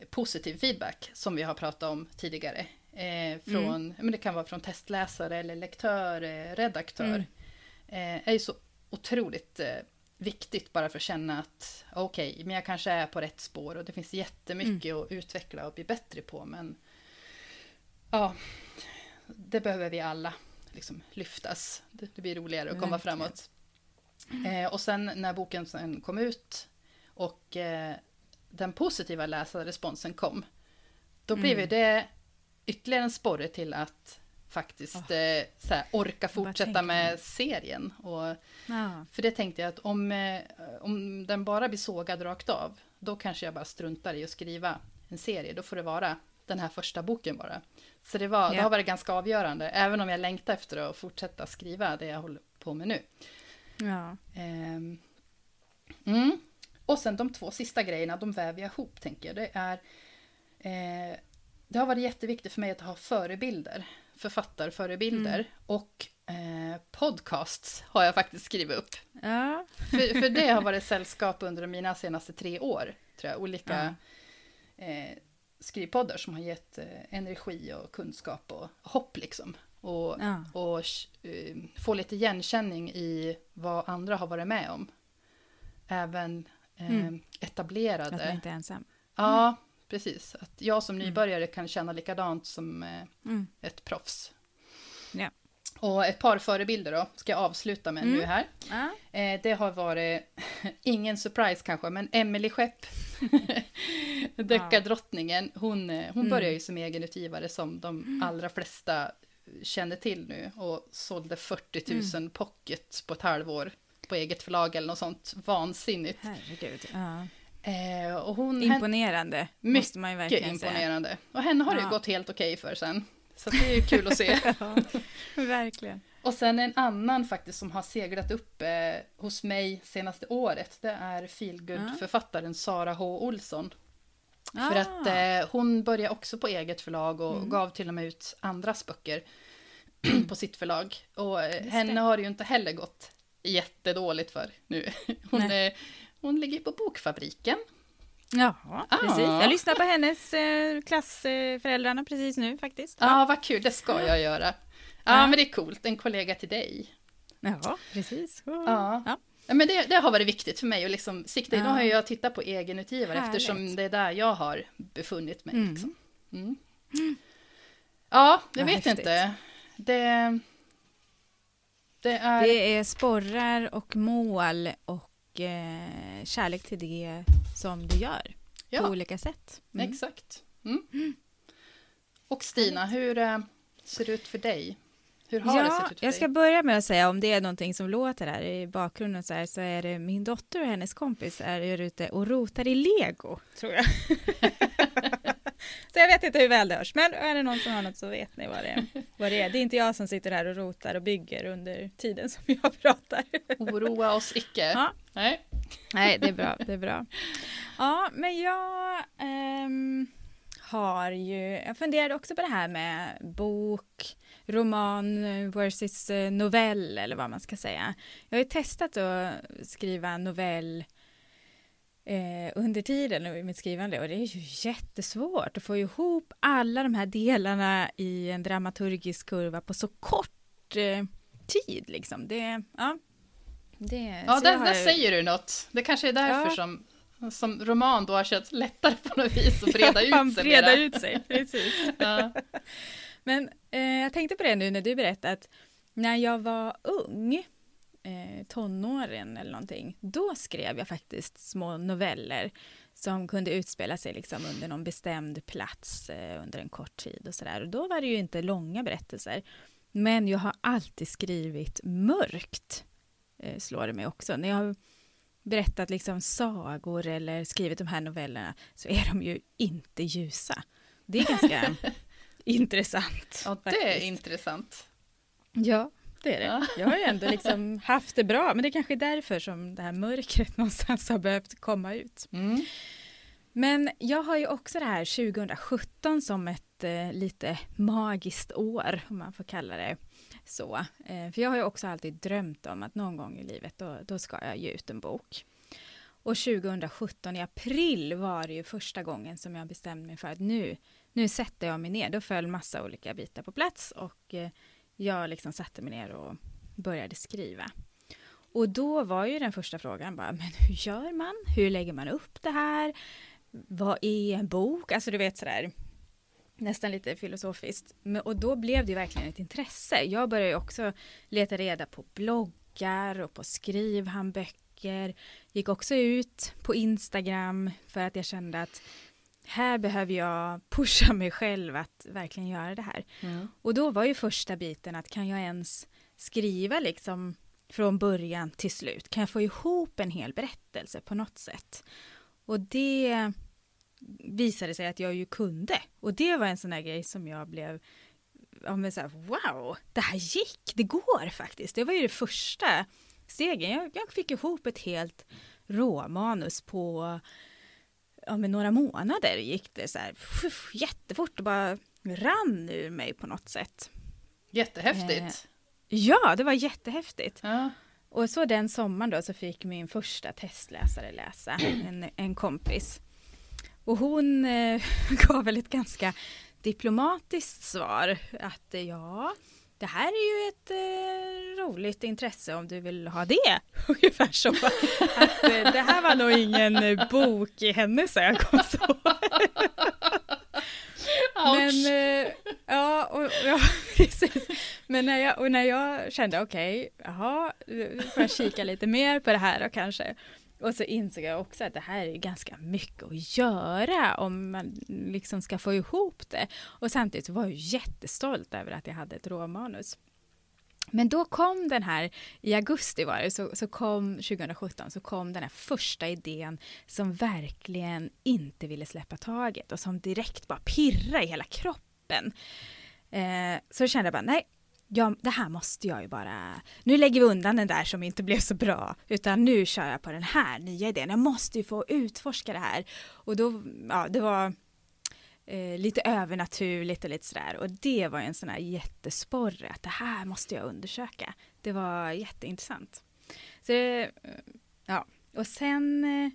positiv feedback som vi har pratat om tidigare. Eh, från, mm. men det kan vara från testläsare eller lektör, eh, redaktör. Mm. Eh, är ju så otroligt eh, viktigt bara för att känna att okej, okay, men jag kanske är på rätt spår och det finns jättemycket mm. att utveckla och bli bättre på. Men ja, det behöver vi alla liksom lyftas. Det, det blir roligare att komma framåt. Eh, och sen när boken sen kom ut och eh, den positiva läsarresponsen kom, då mm. blev det ytterligare en sporre till att faktiskt oh. eh, såhär, orka fortsätta med serien. Och, ah. För det tänkte jag att om, eh, om den bara blir sågad rakt av, då kanske jag bara struntar i att skriva en serie. Då får det vara den här första boken bara. Så det, var, yeah. det har varit ganska avgörande, även om jag längtar efter att fortsätta skriva det jag håller på med nu. Ja. Um, mm. Och sen de två sista grejerna, de väver jag ihop tänker jag. Det är eh, Det har varit jätteviktigt för mig att ha förebilder. Författarförebilder. Mm. Och eh, podcasts har jag faktiskt skrivit upp. Ja. [LAUGHS] För, för det har varit sällskap under mina senaste tre år. Tror jag, olika ja. eh, skrivpoddar som har gett eh, energi och kunskap och hopp liksom. Och, ja. och uh, få lite igenkänning i vad andra har varit med om. Även mm. eh, etablerade. Att man inte är ensam. Ja, mm. Precis. Att jag som mm. nybörjare kan känna likadant som eh, mm. ett proffs. Ja. Och ett par förebilder då, ska jag avsluta med Mm. nu här. Ja. Eh, det har varit, [LAUGHS] ingen surprise kanske, men Emily Skepp, [LAUGHS] deckardrottningen, hon, eh, hon Mm. började ju som egenutgivare som de allra flesta känner till nu och sålde 40 000 pocket på ett halvår på eget förlag eller något sånt vansinnigt. Herregud. Ja. Eh, och hon, Imponerande, Mycket måste man ju verkligen säga. imponerande. Och henne har det ju Ja. gått helt okej för sen. Så det är ju kul att se. [LAUGHS] Ja, verkligen. Och sen en annan faktiskt som har seglat upp eh, hos mig senaste året. Det är feelgood-författaren Sara H. Olsson. För Ah. att eh, hon började också på eget förlag och Mm. gav till och med ut andras böcker [CLEARS THROAT] på sitt förlag. Och eh, Just henne det. har det ju inte heller gått jättedåligt för nu. [LAUGHS] Hon, Nej. Eh, hon ligger på Bokfabriken. Ja, Ah. precis. Jag lyssnar på hennes eh, klassföräldrarna precis nu faktiskt. Ja, vad kul, det ska jag göra. Ja, Ja. men det är coolt, en kollega till dig. Ja, precis. Ja. Ja. Men det, det har varit viktigt för mig att liksom sikta. Ja. Då har jag tittat på egenutgivare Härligt. eftersom det är där jag har befunnit mig. Mm. Liksom. Mm. Ja, jag vet häftigt. inte. Det, det är... Det är sporrar och mål och eh, kärlek till det som du gör på ja, olika sätt. Mm. exakt. Mm. Och Stina, hur eh, ser det ut för dig? Hur har det Ja, sett ut för jag ska dig? börja med att säga om det är någonting som låter här i bakgrunden så här så är det min dotter och hennes kompis är är ute och rotar i lego, tror jag. [LAUGHS] så jag vet inte hur väl det hörs, men är det någon som har något så vet ni vad det, är, vad det är. Det är inte jag som sitter här och rotar och bygger under tiden som jag pratar. Oroa oss icke. Ja. Nej. Nej, det är bra, det är bra. Ja, men jag ehm, har ju, jag funderade också på det här med bok, roman versus novell eller vad man ska säga. Jag har ju testat att skriva novell eh, under tiden i mitt skrivande och det är ju jättesvårt att få ihop alla de här delarna i en dramaturgisk kurva på så kort eh, tid liksom. Det, ja. Det, Ja, där, har- där säger du något. Det kanske är därför Ja. som, som roman då har känts lättare på något vis att breda ut [LAUGHS] sig. breda mera. ut sig, precis. [LAUGHS] Ja. Men eh, jag tänkte på det nu när du berättade att när jag var ung, eh, tonåren eller någonting, då skrev jag faktiskt små noveller som kunde utspela sig liksom under någon bestämd plats eh, under en kort tid och sådär. Och då var det ju inte långa berättelser. Men jag har alltid skrivit mörkt, eh, slår det mig också. När jag har berättat liksom sagor eller skrivit de här novellerna så är de ju inte ljusa. Det är ganska [LAUGHS] intressant. ja, det är faktiskt. intressant. Ja, det är det. Ja. Jag har ju ändå liksom haft det bra, men det är kanske är därför som det här mörkret [LAUGHS] någonstans har behövt komma ut. Mm. Men jag har ju också det här 2017 som ett eh, lite magiskt år, om man får kalla det så. Eh, för jag har ju också alltid drömt om att någon gång i livet, då, då ska jag ge ut en bok. Och 2017 i april var det ju första gången som jag bestämde mig för att nu, nu sätter jag mig ner. Då föll massa olika bitar på plats och eh, jag liksom satte mig ner och började skriva. Och då var ju den första frågan bara, men hur gör man? Hur lägger man upp det här? Vad är en bok? Alltså du vet sådär, nästan lite filosofiskt. Men, och då blev det ju verkligen ett intresse. Jag började ju också leta reda på bloggar och på skrivhandböcker. Gick också ut på Instagram för att jag kände att här behöver jag pusha mig själv att verkligen göra det här. Mm. Och då var ju första biten att kan jag ens skriva liksom från början till slut? Kan jag få ihop en hel berättelse på något sätt? Och det visade sig att jag ju kunde. Och det var en sån där grej som jag blev ja, men så här, wow, det här gick, det går faktiskt. Det var ju det första stegen. Jag, jag fick ihop ett helt råmanus på ja, men några månader gick det så här fuff, jättefort och bara rann ur mig på något sätt. Jättehäftigt. Ja, det var jättehäftigt. Ja. Och så den sommaren då så fick min första testläsare läsa, [CLEARS THROAT] en, en kompis. Och hon eh, [LAUGHS] gav väl ett ganska diplomatiskt svar att eh, ja, det här är ju ett eh, roligt intresse om du vill ha det. [LAUGHS] Ungefär så. Att, eh, det här var nog ingen eh, bok i hennes ögon. Så. Men, eh, ja, och, ja, [LAUGHS] precis. Men när jag, och när jag kände okej, okay, jaha, nu får jag kika lite mer på det här då kanske. Och så insåg jag också att det här är ganska mycket att göra om man liksom ska få ihop det. Och samtidigt var jag jättestolt över att jag hade ett råmanus. Men då kom den här, i augusti var det, så, så kom 2017, så kom den här första idén som verkligen inte ville släppa taget och som direkt bara pirrade i hela kroppen. Eh, så kände jag bara, nej, ja, det här måste jag ju bara, nu lägger vi undan den där som inte blev så bra, utan nu kör jag på den här nya idén, jag måste ju få utforska det här. Och då, ja, det var eh, lite övernaturligt och lite sådär. Och det var en sån här jättesporre, att det här måste jag undersöka. Det var jätteintressant. Så eh, ja, och sen, eh,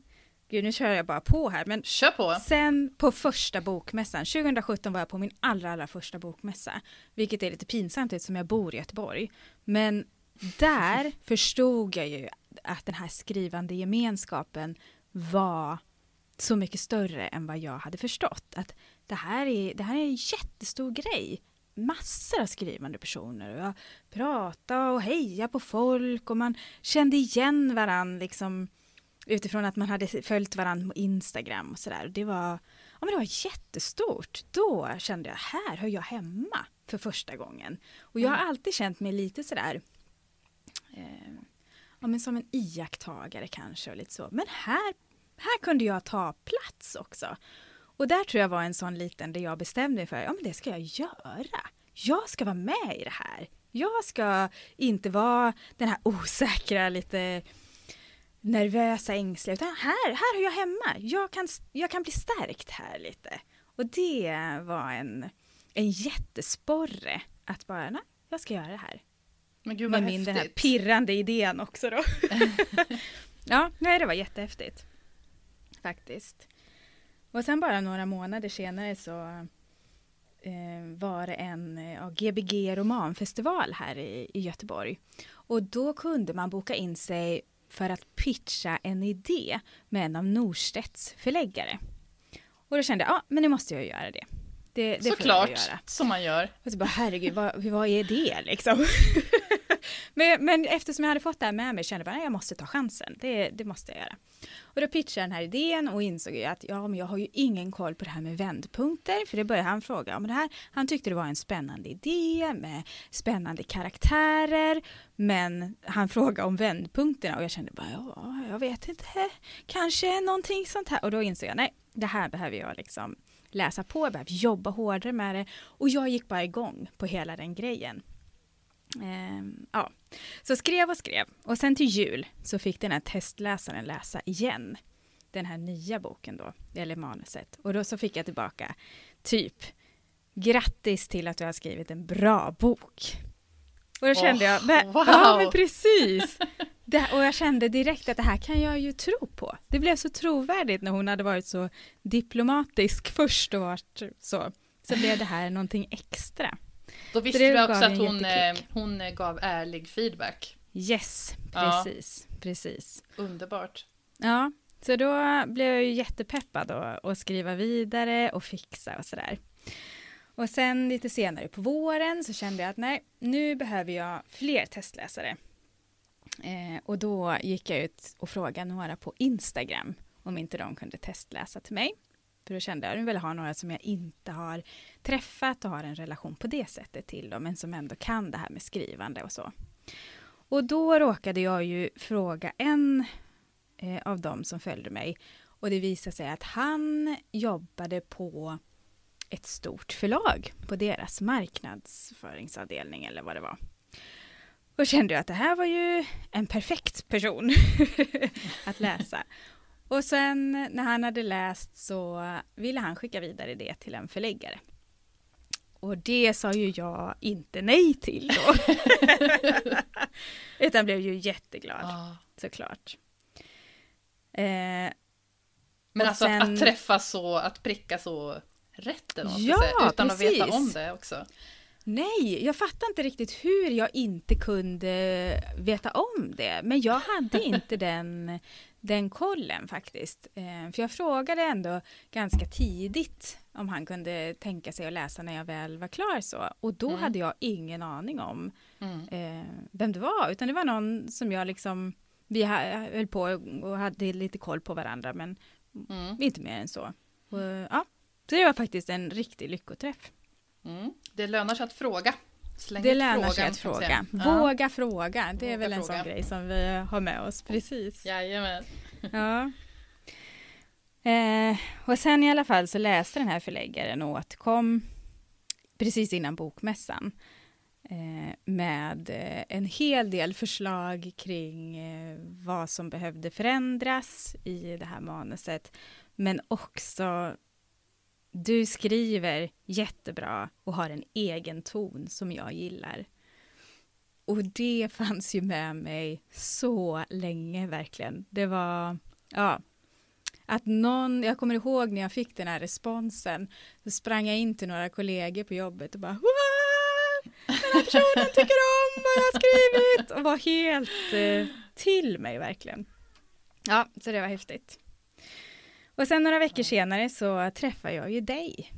gud nu kör jag bara på här, men Kör på. sen på första bokmässan, 2017 var jag på min allra, allra första bokmässa, vilket är lite pinsamt eftersom jag bor i Göteborg. Men där [LAUGHS] förstod jag ju att den här skrivande gemenskapen var så mycket större än vad jag hade förstått. Att det här är, det här är en jättestor grej. Massor av skrivande personer. Och jag pratade och hejade på folk och man kände igen varandra liksom, utifrån att man hade följt varandra på Instagram och sådär. Det var, ja, men det var jättestort. Då kände jag, här hör jag hemma för första gången. Och jag har mm. alltid känt mig lite sådär eh, ja, men som en iakttagare kanske och lite så. Men här, här kunde jag ta plats också. Och där tror jag var en sån liten där jag bestämde mig för, ja men det ska jag göra. Jag ska vara med i det här. Jag ska inte vara den här osäkra, lite nervösa, ängsliga, utan här, här är jag hemma. Jag kan, jag kan bli stärkt här lite. Och det var en, en jättesporre att bara, nej, jag ska göra det här. Men gud vad Med min den här pirrande idén också då. [LAUGHS] ja, nej, det var jättehäftigt. Faktiskt. Och sen bara några månader senare så eh, var det en eh, Gbg romanfestival här i, i Göteborg. Och då kunde man boka in sig för att pitcha en idé med en av Norstedts förläggare. Och då kände jag, ja men nu måste jag göra det. Det, det Såklart, som man gör. Och så bara, herregud, vad, vad är det liksom? [LAUGHS] men, men eftersom jag hade fått det här med mig kände jag att jag måste ta chansen. Det, det måste jag göra. Och då pitchade jag den här idén och insåg att ja, men jag har ju ingen koll på det här med vändpunkter. För det började han fråga om det här. Han tyckte det var en spännande idé med spännande karaktärer. Men han frågade om vändpunkterna och jag kände bara, ja, jag vet inte, kanske någonting sånt här. Och då insåg jag, nej, det här behöver jag liksom läsa på, jag behöver jobba hårdare med det. Och jag gick bara igång på hela den grejen. Ehm, ja. Så skrev och skrev. Och sen till jul så fick den här testläsaren läsa igen den här nya boken då, eller manuset. Och då så fick jag tillbaka typ grattis till att du har skrivit en bra bok. Och då kände oh, jag, wow. ja men precis. Det, och jag kände direkt att det här kan jag ju tro på. Det blev så trovärdigt när hon hade varit så diplomatisk [LAUGHS] först och varit så. Så blev det här någonting extra. Då visste du också att hon, eh, hon eh, gav ärlig feedback. Yes, precis, ja. precis. Underbart. Ja, så då blev jag ju jättepeppad att skriva vidare och fixa och sådär. Och sen lite senare på våren så kände jag att nej, nu behöver jag fler testläsare. Eh, och då gick jag ut och frågade några på Instagram om inte de kunde testläsa till mig. För då kände jag att jag vill ha några som jag inte har träffat och har en relation på det sättet till dem, men som ändå kan det här med skrivande och så. Och då råkade jag ju fråga en eh, av dem som följde mig och det visade sig att han jobbade på ett stort förlag på deras marknadsföringsavdelning eller vad det var. Och kände jag att det här var ju en perfekt person [LAUGHS] att läsa. Och sen när han hade läst så ville han skicka vidare det till en förläggare. Och det sa ju jag inte nej till då. [LAUGHS] Utan blev ju jätteglad, ah. såklart. Eh, Men alltså sen... att, att, träffa så, att pricka så rätt eller ja, utan precis. att veta om det också. Nej, jag fattar inte riktigt hur jag inte kunde veta om det. Men jag hade inte den, den kollen faktiskt. Eh, för jag frågade ändå ganska tidigt om han kunde tänka sig att läsa när jag väl var klar så. Och då Mm. hade jag ingen aning om Mm. eh, vem det var, utan det var någon som jag liksom, vi höll på och hade lite koll på varandra, men Mm. inte mer än så. Och, ja, så det var faktiskt en riktig lyckoträff. Mm. Det lönar sig att fråga. Släng Det lönar sig att fråga. säga. Ja. Våga fråga, det är Våga väl en fråga. sån grej som vi har med oss, precis. Jajamän. Ja. Eh, och sen i alla fall så läste den här förläggaren och återkom precis innan bokmässan eh, med eh, en hel del förslag kring eh, vad som behövde förändras i det här manuset. Men också, du skriver jättebra och har en egen ton som jag gillar. Och det [LAUGHS] fanns ju med mig så länge verkligen. Det var, ja, att någon, jag kommer ihåg när jag fick den här responsen, så sprang jag in till några kollegor på jobbet och bara Wah! Den här personen tycker om vad jag har skrivit och var helt eh, till mig verkligen. Ja, så det var häftigt. Och sen några veckor senare så träffade jag ju dig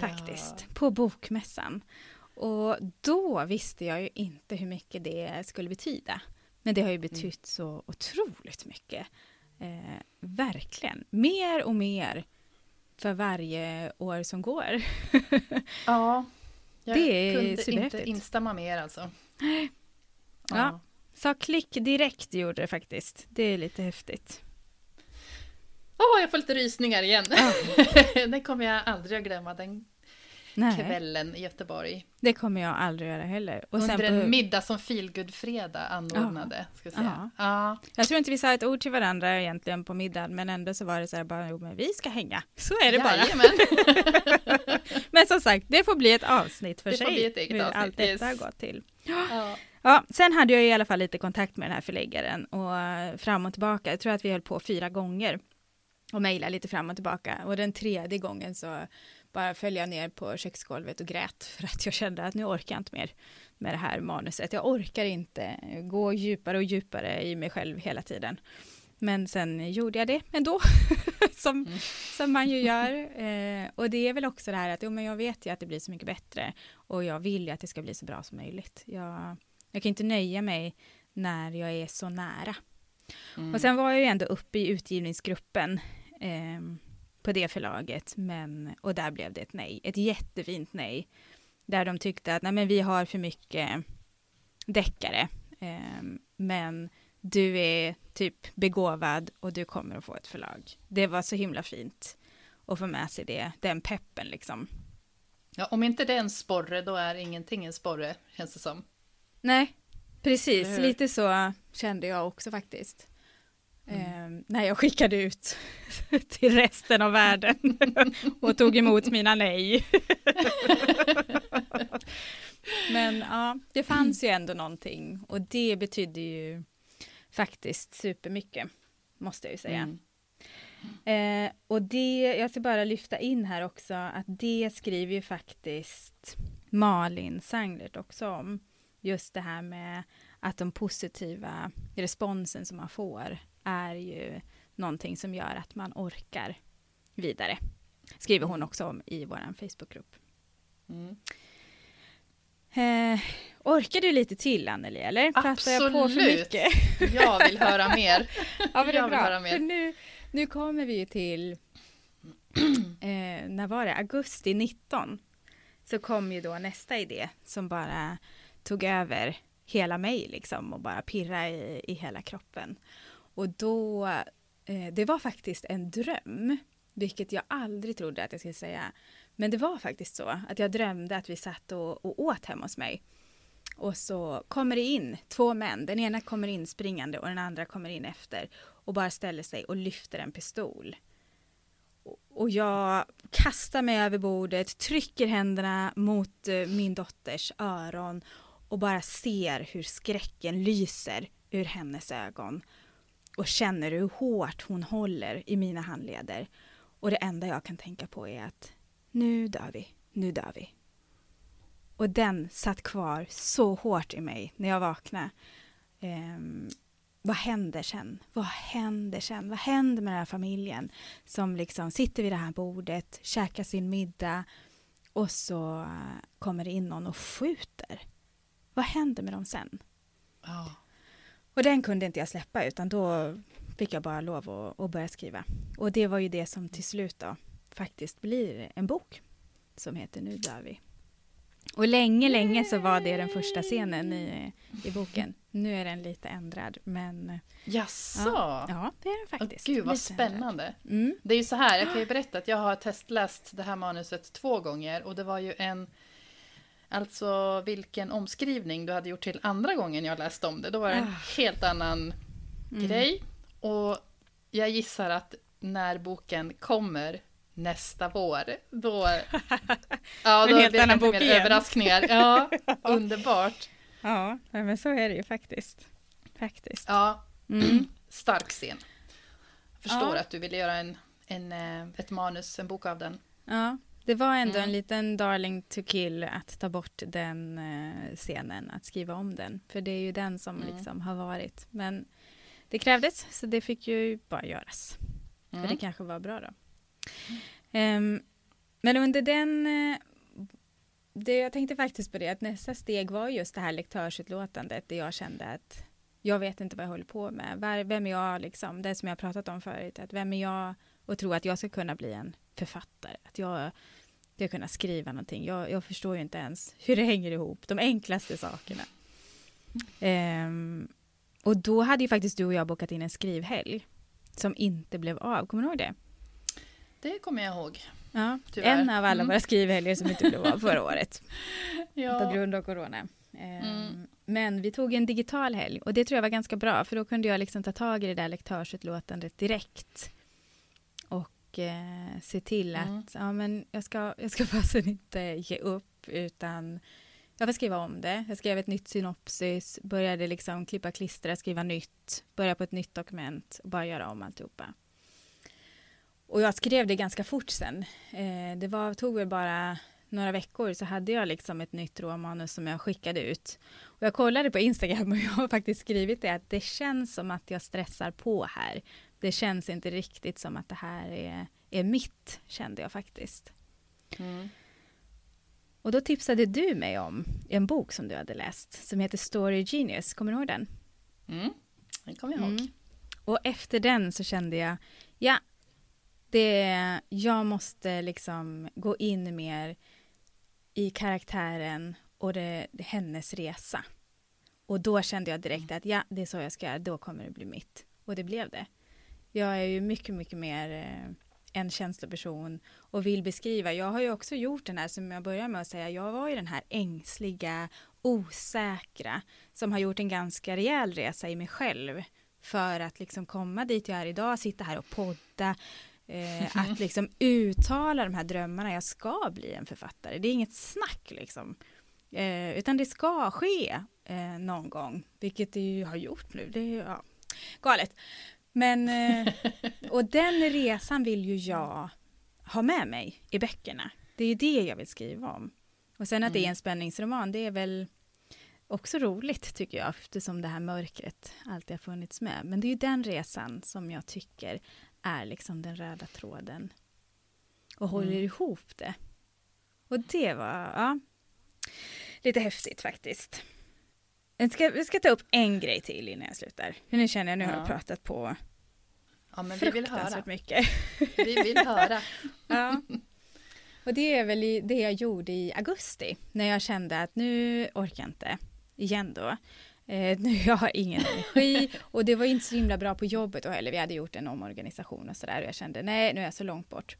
faktiskt på bokmässan. Och då visste jag ju inte hur mycket det skulle betyda. Men det har ju betytt så otroligt mycket. Eh, verkligen. Mer och mer för varje år som går. [LAUGHS] Ja. Jag Det kunde inte instämma mer alltså. Ja. Sa klick direkt gjorde det faktiskt. Det är lite häftigt. Åh, jag får lite rysningar igen. [LAUGHS] den kommer jag aldrig att glömma, den Nej, kvällen i Göteborg. det kommer jag aldrig göra heller. Och Under en på, middag som Feelgood-fredag anordnade. Ska jag, säga. Ja. jag tror inte vi sa ett ord till varandra egentligen på middagen, men ändå så var det så här bara, jo men vi ska hänga. Så är det bara. [LAUGHS] Men som sagt, det får bli ett avsnitt för Det får sig. bli ett eget avsnitt, allt detta har gått till. Ja. Ja, sen hade jag i alla fall lite kontakt med den här förläggaren och fram och tillbaka. Jag tror att vi höll på fyra gånger och mejlade lite fram och tillbaka. Och den tredje gången så bara föll jag ner på köksgolvet och grät [LAUGHS] för att jag kände att nu orkar jag inte mer med det här manuset. Jag orkar inte gå djupare och djupare i mig själv hela tiden. Men sen gjorde jag det ändå, [LAUGHS] som, Mm. som man ju gör. [LAUGHS] Eh, och det är väl också det här att jo, men jag vet ju att det blir så mycket bättre och jag vill ju att det ska bli så bra som möjligt. Jag, jag kan inte nöja mig när jag är så nära. Mm. Och sen var jag ju ändå uppe i utgivningsgruppen eh, på det förlaget, men, och där blev det ett nej, ett jättefint nej. Där de tyckte att nej, men vi har för mycket deckare, eh, men du är typ begåvad och du kommer att få ett förlag. Det var så himla fint att få med sig det, den peppen liksom. Ja, om inte det är en sporre, då är ingenting en sporre, känns det som. Nej, precis. Lite så kände jag också faktiskt. Mm. Eh, när jag skickade ut [LAUGHS] till resten av världen [LAUGHS] och tog emot mina nej. [LAUGHS] Men ja, det fanns ju ändå någonting och det betydde ju faktiskt supermycket, måste jag ju säga. Mm. Eh, och det, jag ska bara lyfta in här också att det skriver ju faktiskt Malin Sanglert också om. Just det här med att de positiva responsen som man får är ju någonting som gör att man orkar vidare. Skriver hon också om i vår Facebookgrupp. Mm. Eh, orkar du lite till Anneli, eller? Pratar jag på för Absolut. mycket? Jag vill höra mer. [LAUGHS] Ja, men det är bra. För nu, nu kommer vi ju till, [CLEARS THROAT] eh, när var det, augusti 19. Så kom ju då nästa idé som bara tog över hela mig liksom och bara pirra i, i hela kroppen. Och då, eh, det var faktiskt en dröm, vilket jag aldrig trodde att jag skulle säga. Men det var faktiskt så att jag drömde att vi satt och, och åt hemma hos mig. Och så kommer det in två män. Den ena kommer in springande och den andra kommer in efter och bara ställer sig och lyfter en pistol. Och- jag kastar mig över bordet, trycker händerna mot eh, min dotters öron och bara ser hur skräcken lyser ur hennes ögon och känner hur hårt hon håller i mina handleder. Och det enda jag kan tänka på är att nu dör vi, nu dör vi. Och den satt kvar så hårt i mig när jag vaknade. Um, vad händer sen? Vad händer sen? Vad händer med den här familjen som liksom sitter vid det här bordet, käkar sin middag och så kommer det in någon och skjuter. Vad händer med dem sen? Ja. Och den kunde inte jag släppa utan då fick jag bara lov att, att börja skriva. Och det var ju det som till slut då faktiskt blir en bok som heter Nu dör vi. Och länge, länge så var det den första scenen i, i boken. Nu är den lite ändrad, men... Jaså? Ja, ja det är den faktiskt. Åh, gud vad Lite spännande. Mm. Det är ju så här, jag kan ju berätta att jag har testläst det här manuset två gånger och det var ju en Alltså vilken omskrivning du hade gjort till andra gången jag läste om det. Då var det en Ah. helt annan Mm. grej. Och jag gissar att när boken kommer nästa vår, då, [LAUGHS] ja, En då helt blir det annan bok mer igen. överraskningar. [LAUGHS] Ja, underbart. Ja, men så är det ju faktiskt. Faktiskt. Ja, Mm. stark scen. Jag förstår Ja. att du ville göra en, en, eh, ett manus, en bok av den. Ja, det var ändå Mm. en liten darling to kill att ta bort den eh, scenen, att skriva om den. För det är ju den som Mm. liksom har varit. Men det krävdes, så det fick ju bara göras. För Mm. det kanske var bra då. Ehm, men under den... eh, det, jag tänkte faktiskt på det, att nästa steg var just det här lektörsutlåtandet, där jag kände att jag vet inte vad jag håller på med. Var- Vem är jag, liksom? Det som jag pratat om förut, att vem är jag och tro att jag ska kunna bli en författare? Att jag ska kunna skriva någonting. Jag, jag förstår ju inte ens [LAUGHS] hur det hänger ihop, de enklaste sakerna. Ehm, och då hade ju faktiskt du och jag bokat in en skrivhelg som inte blev av. Kommer du ihåg det? Det kommer jag ihåg. Ja, Tyvärr. en av alla Mm. våra skrivhelger som inte blev av förra [LAUGHS] året på Ja. grund av corona. Ehm, Mm. Men vi tog en digital helg och det tror jag var ganska bra för då kunde jag liksom ta tag i det där lektörsutlåtandet direkt och eh, se till att Mm. ja, men jag ska, jag ska [LAUGHS] fasen inte ge upp utan jag får skriva om det. Jag skrev ett nytt synopsis, började liksom klippa, klistra, skriva nytt, börja på ett nytt dokument och bara göra om alltihopa. Och jag skrev det ganska fort sen. Eh, det var, tog väl bara några veckor så hade jag liksom ett nytt råmanus som jag skickade ut. Och jag kollade på Instagram och [LAUGHS] jag har faktiskt skrivit det att det känns som att jag stressar på här. Det känns inte riktigt som att det här är, är mitt, kände jag faktiskt. Mm. Och då tipsade du mig om en bok som du hade läst som heter Story Genius. Kommer du ihåg den? Mm. Det kommer jag ihåg. Mm. Och efter den så kände jag, ja, det, jag måste liksom gå in mer i karaktären och det, det, hennes resa. Och då kände jag direkt att ja, det är så jag ska göra, då kommer det bli mitt. Och det blev det. Jag är ju mycket, mycket mer eh, en känsloperson och vill beskriva. Jag har ju också gjort den här, som jag börjar med att säga, jag var ju den här ängsliga, osäkra, som har gjort en ganska rejäl resa i mig själv för att liksom komma dit jag är idag, sitta här och podda, eh, att [LAUGHS] liksom uttala de här drömmarna, jag ska bli en författare, det är inget snack liksom. Eh, utan det ska ske eh, någon gång, vilket det ju har gjort nu, det är ja, galet. Men, eh, [LAUGHS] och den resan vill ju jag ha med mig i böckerna. Det är ju det jag vill skriva om. Och sen att det är Mm. en spänningsroman, det är väl också roligt tycker jag, eftersom det här mörkret alltid har funnits med. Men det är ju den resan som jag tycker är liksom den röda tråden och håller Mm. ihop det. Och det var, ja, lite häftigt faktiskt. Jag ska, jag ska ta upp en grej till innan jag slutar. För nu känner jag, nu har jag Ja. pratat på Ja, men vi vill höra. mycket. Vi vill höra. [LAUGHS] Ja. Och det är väl det jag gjorde i augusti, när jag kände att nu orkar jag inte, igen då. Eh, nu [LAUGHS] jag har ingen energi och det var inte så himla bra på jobbet och heller. Vi hade gjort en omorganisation och sådär och jag kände nej, nu är jag så långt bort.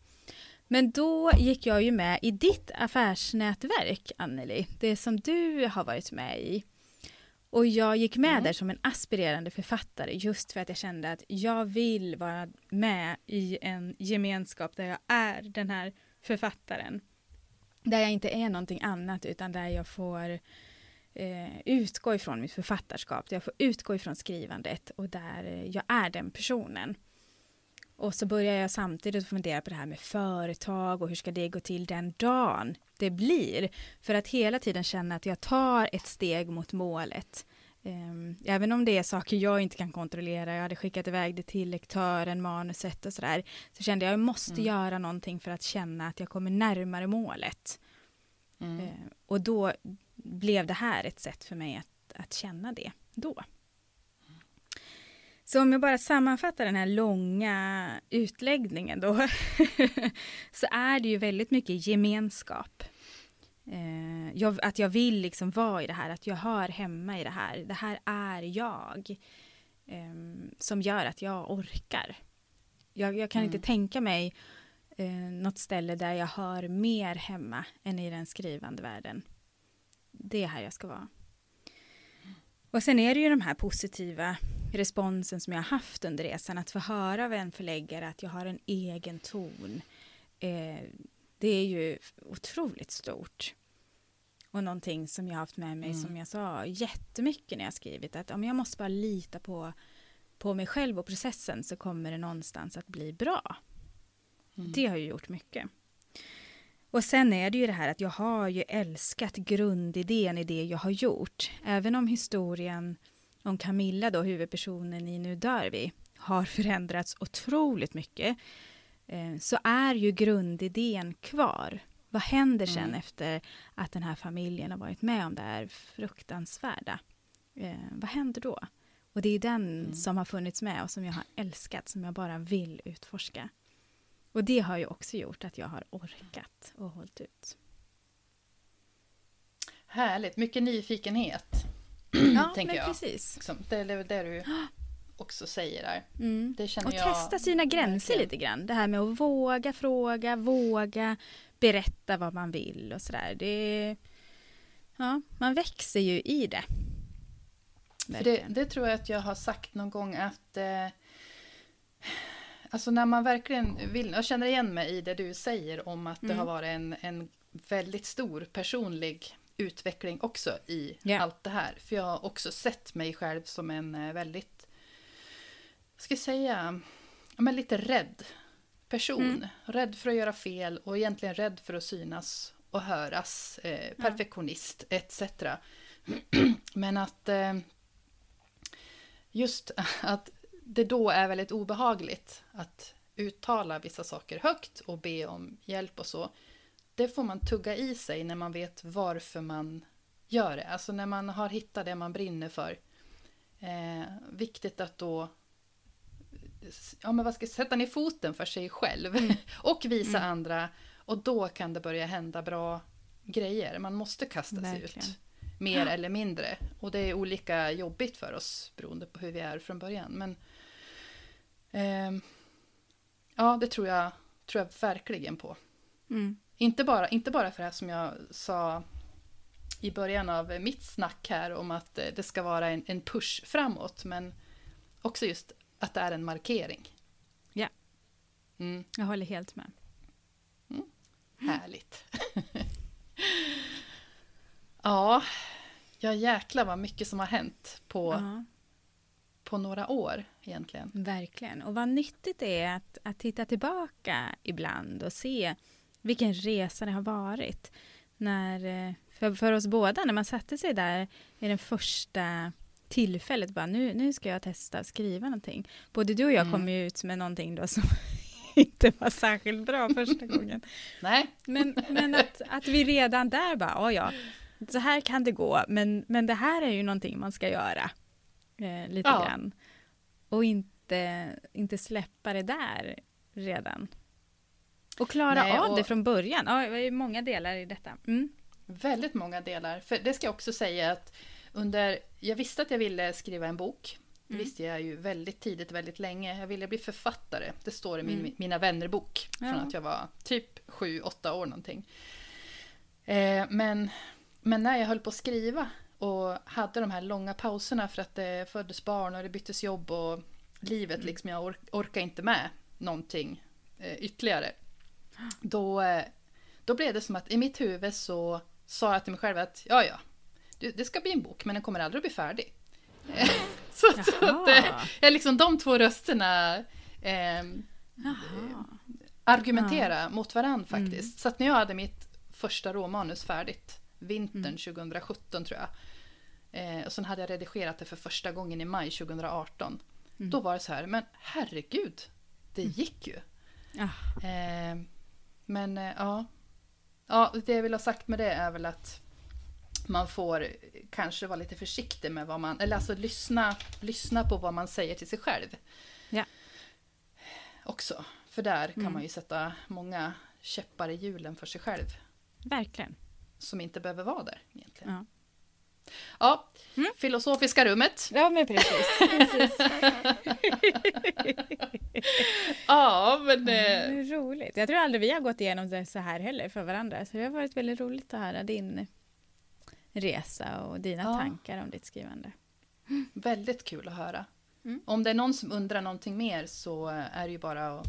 Men då gick jag ju med i ditt affärsnätverk, Anneli, det som du har varit med i. Och jag gick med Mm. där som en aspirerande författare just för att jag kände att jag vill vara med i en gemenskap där jag är den här författaren. Där jag inte är någonting annat utan där jag får eh, utgå ifrån mitt författarskap. Där jag får utgå ifrån skrivandet och där eh, jag är den personen. Och så börjar jag samtidigt fundera på det här med företag och hur ska det gå till den dagen det blir. För att hela tiden känna att jag tar ett steg mot målet. Um, även om det är saker jag inte kan kontrollera, jag hade skickat iväg det till lektören, manuset och sådär, så kände jag att jag måste mm. göra någonting för att känna att jag kommer närmare målet. Mm. Uh, och då blev det här ett sätt för mig att, att känna det då. Så om jag bara sammanfattar den här långa utläggningen då, [LAUGHS] så är det ju väldigt mycket gemenskap. Eh, jag, att jag vill liksom vara i det här, att jag hör hemma i det här. Det här är jag. Eh, som gör att jag orkar. Jag, jag kan mm. inte tänka mig eh, något ställe där jag hör mer hemma än i den skrivande världen. Det är här jag ska vara. Och sen är det ju de här positiva responsen som jag har haft under resan, att få höra av en förläggare att jag har en egen ton. Eh, det är ju otroligt stort. Och någonting som jag har haft med mig, mm. som jag sa jättemycket när jag skrivit, att om jag måste bara lita på, på mig själv och processen så kommer det någonstans att bli bra. Mm. Det har ju gjort mycket. Och sen är det ju det här att jag har ju älskat grundidén i det jag har gjort. Även om historien om Camilla, då, huvudpersonen i Nu dör vi, har förändrats otroligt mycket, eh, så är ju grundidén kvar. Vad händer sen mm. efter att den här familjen har varit med om det här fruktansvärda? Eh, vad händer då? Och det är den mm. som har funnits med och som jag har älskat, som jag bara vill utforska. Och det har ju också gjort att jag har orkat och hållit ut. Härligt, mycket nyfikenhet. Ja, [CLEARS THROAT] tänker men jag. precis. Liksom, det är det du [GASPS] också säger där. Mm. Det känner och jag testa sina gränser verkligen. lite grann. Det här med att våga fråga, våga berätta vad man vill och sådär. Det, ja, man växer ju i det. det. Det tror jag att jag har sagt någon gång att eh, Alltså när man verkligen vill, jag känner igen mig i det du säger om att mm. det har varit en, en väldigt stor personlig utveckling också i yeah. allt det här. För jag har också sett mig själv som en eh, väldigt, vad ska jag säga, men lite rädd person. Mm. Rädd för att göra fel och egentligen rädd för att synas och höras. Eh, perfektionist ja. etc. [CLEARS THROAT] men att eh, just [LAUGHS] att det då är väldigt obehagligt att uttala vissa saker högt och be om hjälp och så det får man tugga i sig när man vet varför man gör det. Alltså när man har hittat det man brinner för. Eh, viktigt att då ja, men vad ska sätta ner foten för sig själv mm. [LAUGHS] och visa mm. andra. Och då kan det börja hända bra grejer. Man måste kasta Verkligen. sig ut. Mer ja. eller mindre. Och det är olika jobbigt för oss beroende på hur vi är från början. Men ja, det tror jag, tror jag verkligen på. Mm. Inte bara, inte bara för det här som jag sa i början av mitt snack här om att det ska vara en, en push framåt, men också just att det är en markering. Ja, mm. jag håller helt med. Mm. Härligt. [LAUGHS] ja, ja jäklar vad mycket som har hänt på, uh på några år egentligen. Verkligen, och vad nyttigt det är att, att titta tillbaka ibland och se vilken resa det har varit. När, eh, för, för oss båda, när man satte sig där i den första tillfället, bara nu, nu ska jag testa att skriva någonting. Både du och jag mm. kom ju ut med någonting då som [LAUGHS] inte var särskilt bra första [LAUGHS] gången. Nej. Men, men att, att vi redan där bara, oh ja, så här kan det gå, men, men det här är ju någonting man ska göra. Eh, lite ja. grann. Och inte, inte släppa det där redan. Och klara Nej, av och... det från början. Ja, det är många delar i detta. Mm. Väldigt många delar. För det ska jag också säga att under, jag visste att jag ville skriva en bok. Det mm. visste jag ju väldigt tidigt, väldigt länge. Jag ville bli författare. Det står i min mm. Mina vänner-bok. Från ja. att jag var typ sju, åtta år någonting. Eh, men, men när jag höll på att skriva och hade de här långa pauserna för att det föddes barn och det byttes jobb och livet mm. liksom, jag ork, orkar inte med någonting eh, ytterligare då, eh, då blev det som att i mitt huvud så sa jag till mig själv att ja, ja, det ska bli en bok, men den kommer aldrig att bli färdig. [LAUGHS] så, så att, eh, liksom de två rösterna eh, argumentera ja. mot varandra faktiskt. Mm. Så att när jag hade mitt första råmanus färdigt, vintern mm. 2017 tror jag, Eh, och sen hade jag redigerat det för första gången i maj 2018. Mm. Då var det så här, men herregud, det gick ju. Ja. Eh, men eh, ja. ja, det jag vill ha sagt med det är väl att man får kanske vara lite försiktig med vad man, eller alltså lyssna, lyssna på vad man säger till sig själv. Ja. Också, för där kan Mm. man ju sätta många käppar i hjulen för sig själv. Verkligen. Som inte behöver vara där egentligen. Ja. Ja, Mm. filosofiska rummet. Ja, men precis. [LAUGHS] precis. Ja, men... Det Eh, är roligt. Jag tror aldrig vi har gått igenom det så här heller för varandra. Så det har varit väldigt roligt att höra din resa och dina Ja. tankar om ditt skrivande. väldigt kul att höra. Mm. Om det är någon som undrar någonting mer så är det ju bara att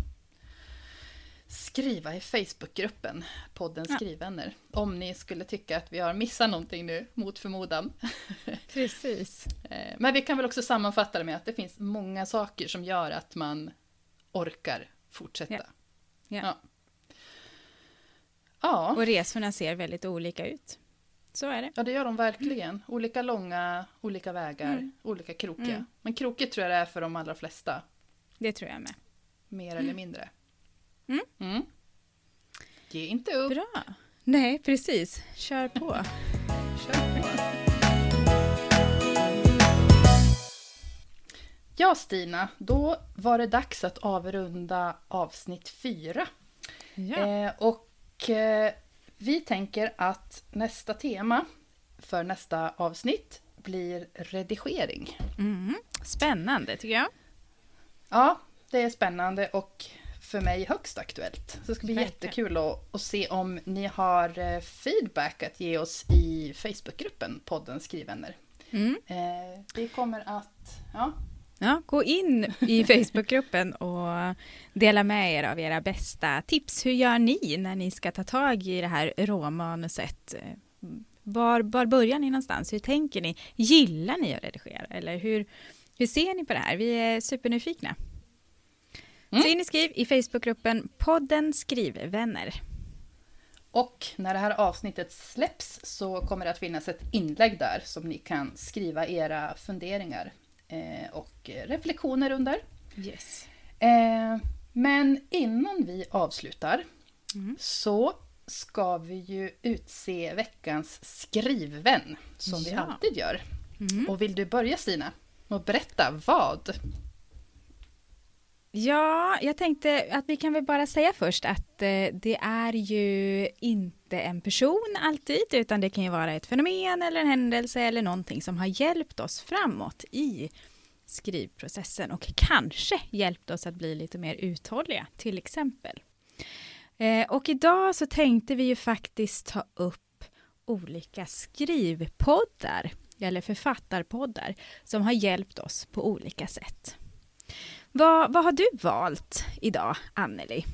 skriva i Facebookgruppen podden Ja. Skrivvänner. Om ni skulle tycka att vi har missat någonting nu, mot förmodan. [LAUGHS] Precis. Eh, Men vi kan väl också sammanfatta det med att det finns många saker som gör att man orkar fortsätta. Ja. Ja. Ja. Ja, Och resorna ser väldigt olika ut. Så är det. ja, det gör de verkligen. Olika långa, olika vägar, Mm. olika krokiga. Mm. Men krokigt tror jag det är för de allra flesta. Det tror jag med. Mer eller mindre. Mm. Mm. Ge inte upp. Bra. Nej, precis. Kör på. [LAUGHS] Kör på. Ja, Stina, då var det dags att avrunda avsnitt fyra. Ja. Eh, och eh, vi tänker att nästa tema för nästa avsnitt blir redigering. Mm. Spännande tycker jag. Ja, det är spännande och för mig högst aktuellt. Så det ska bli Verkligen. jättekul att, att se om ni har eh, feedback att ge oss i Facebookgruppen podden Skrivvänner. Mm. Eh, vi kommer att... Ja, Ja, gå in i [LAUGHS] Facebookgruppen och dela med er av era bästa tips. Hur gör ni när ni ska ta tag i det här råmanuset? Var, var börjar ni någonstans? Hur tänker ni? Gillar ni att redigera? Eller hur, hur ser ni på det här? Vi är supernyfikna. Mm. Så in och skriv i Facebookgruppen podden Skrivvänner. och när det här avsnittet släpps så kommer det att finnas ett inlägg där som ni kan skriva era funderingar eh, och reflektioner under. Yes. Eh, men innan vi avslutar Mm. så ska vi ju utse veckans skrivvän som vi Ja. alltid gör. Mm. Och vill du börja Stina? Och berätta vad? Ja, jag tänkte att vi kan väl bara säga först att eh, det är ju inte en person alltid, utan det kan ju vara ett fenomen eller en händelse eller någonting som har hjälpt oss framåt i skrivprocessen och kanske hjälpt oss att bli lite mer uthålliga, till exempel. Eh, och idag så tänkte vi ju faktiskt ta upp olika skrivpoddar eller författarpoddar som har hjälpt oss på olika sätt. Vad, vad har du valt idag, Anneli?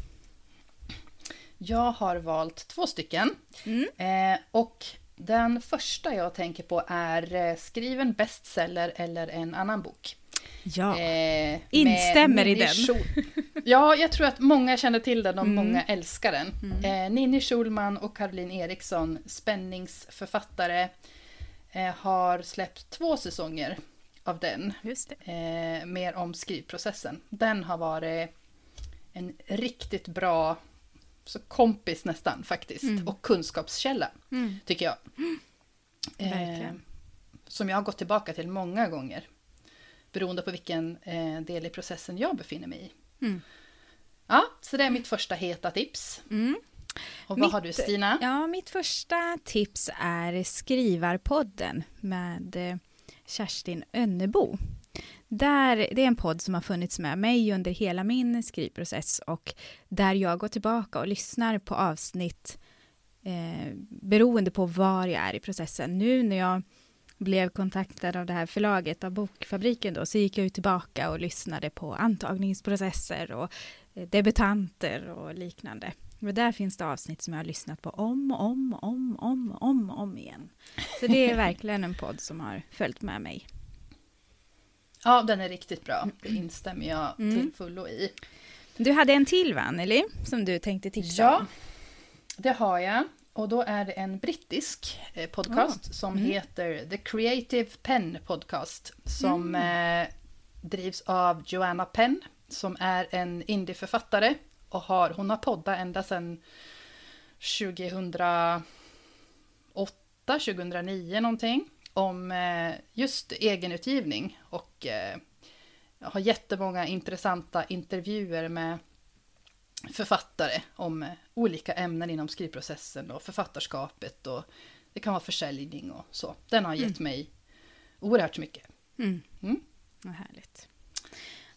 Jag har valt två stycken. Mm. Eh, och den första jag tänker på är eh, Skriv en bestseller eller en annan bok. Ja, Eh, Instämmer i den. Schul- [LAUGHS] ja, jag tror att många känner till den och Mm. många älskar den. Eh, Ninni Schulman och Caroline Eriksson, spänningsförfattare, eh, har släppt två säsonger av den. Eh, mer om skrivprocessen. Den har varit en riktigt bra så kompis nästan faktiskt. Mm. Och kunskapskälla, Mm. tycker jag. [GASPS] Eh, som jag har gått tillbaka till många gånger. Beroende på vilken eh, del i processen jag befinner mig i. Mm. Ja, så det är mitt första heta tips. Mm. Och vad Mitt- har du Stina? Ja, mitt första tips är Skrivarpodden med eh, Kerstin Önnebo. Där, det är en podd som har funnits med mig under hela min skrivprocess och där jag går tillbaka och lyssnar på avsnitt eh, beroende på var jag är i processen. Nu när jag blev kontaktad av det här förlaget, av Bokfabriken då, så gick jag ju tillbaka och lyssnade på antagningsprocesser och eh, debutanter och liknande. Och där finns det avsnitt som jag har lyssnat på om och om och om, om, om, om igen. Så det är [LAUGHS] verkligen en podd som har följt med mig. Ja, den är riktigt bra. Det instämmer jag Mm. till fullo i. Du hade en till va, Anneli, som du tänkte tipsa Ja, om? det har jag. Och då är det en brittisk eh, podcast oh. som mm. heter The Creative Pen Podcast. Som mm. eh, drivs av Joanna Penn, som är en indieförfattare. Och har, hon har poddat ända sedan 2008, 2009 någonting. Om eh, just egenutgivning. Och eh, har jättemånga intressanta intervjuer med författare om olika ämnen inom skrivprocessen och författarskapet och det kan vara försäljning och så. Den har gett mm. mig oerhört mycket. Mm. Mm. Vad härligt.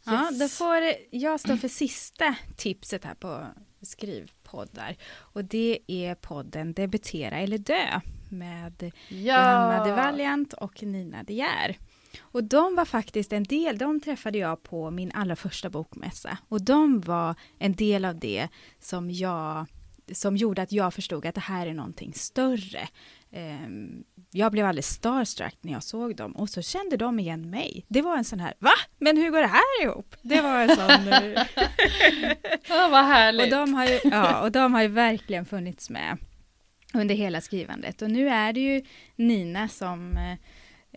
Ja, då får jag stå för sista tipset här på skrivpoddar. Och det är podden Debutera eller dö med ja. Johanna de Valiant och Nina De Geer. Och de var faktiskt en del, de träffade jag på min allra första bokmässa. Och de var en del av det som jag som gjorde att jag förstod att det här är någonting större. Ehm, jag blev alldeles starstruck när jag såg dem och så kände de igen mig. Det var en sån här, va? Men hur går det här ihop? Det var en sån... [LAUGHS] ja, vad härligt! Och de, har ju, ja, och de har ju verkligen funnits med under hela skrivandet. Och nu är det ju Nina som eh,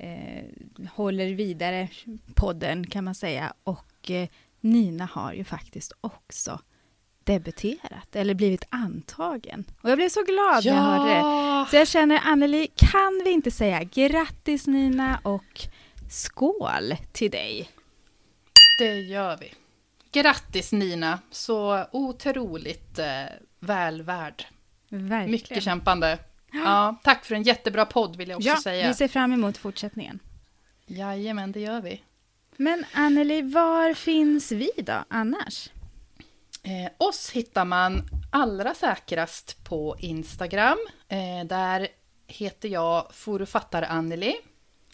eh, håller vidare podden kan man säga. Och eh, Nina har ju faktiskt också debuterat eller blivit antagen. Och jag blev så glad ja. när jag hörde det. Så jag känner Anneli, kan vi inte säga grattis Nina och skål till dig? Det gör vi. Grattis Nina, så otroligt eh, väl värd. Verkligen. Mycket kämpande. Ja, tack för en jättebra podd vill jag också ja, säga. vi ser fram emot fortsättningen. Jajamän, det gör vi. Men Anneli, var finns vi då annars? Eh, oss hittar man allra säkrast på Instagram. Eh, där heter jag forufattar Anneli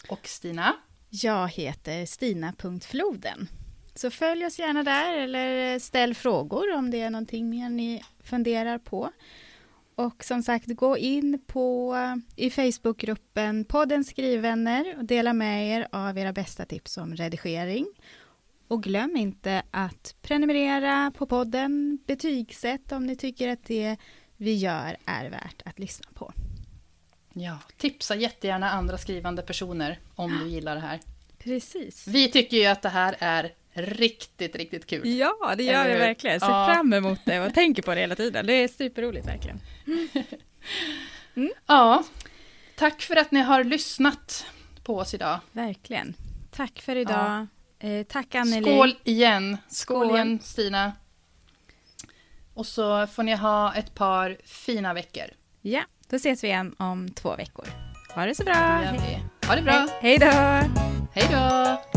och Stina. Jag heter Stina.floden. Så följ oss gärna där eller ställ frågor om det är någonting mer ni funderar på. Och som sagt, gå in på i Facebookgruppen podden Skrivvänner och dela med er av era bästa tips om redigering. Och glöm inte att prenumerera på podden, betygsätt om ni tycker att det vi gör är värt att lyssna på. Ja, tipsa jättegärna andra skrivande personer om du gillar det här. Precis. Vi tycker ju att det här är riktigt, riktigt kul. Ja, det gör vi verkligen. Ser ja. fram emot det och [LAUGHS] tänker på det hela tiden. Det är superroligt verkligen. Mm. Ja, tack för att ni har lyssnat på oss idag. Verkligen. Tack för idag. Ja. Eh, tack Anneli. Skål igen. Skål, Skål igen Stina. Och så får ni ha ett par fina veckor. Ja, då ses vi igen om två veckor. Ha det så bra. Det ha det bra. Hej då. Hej då.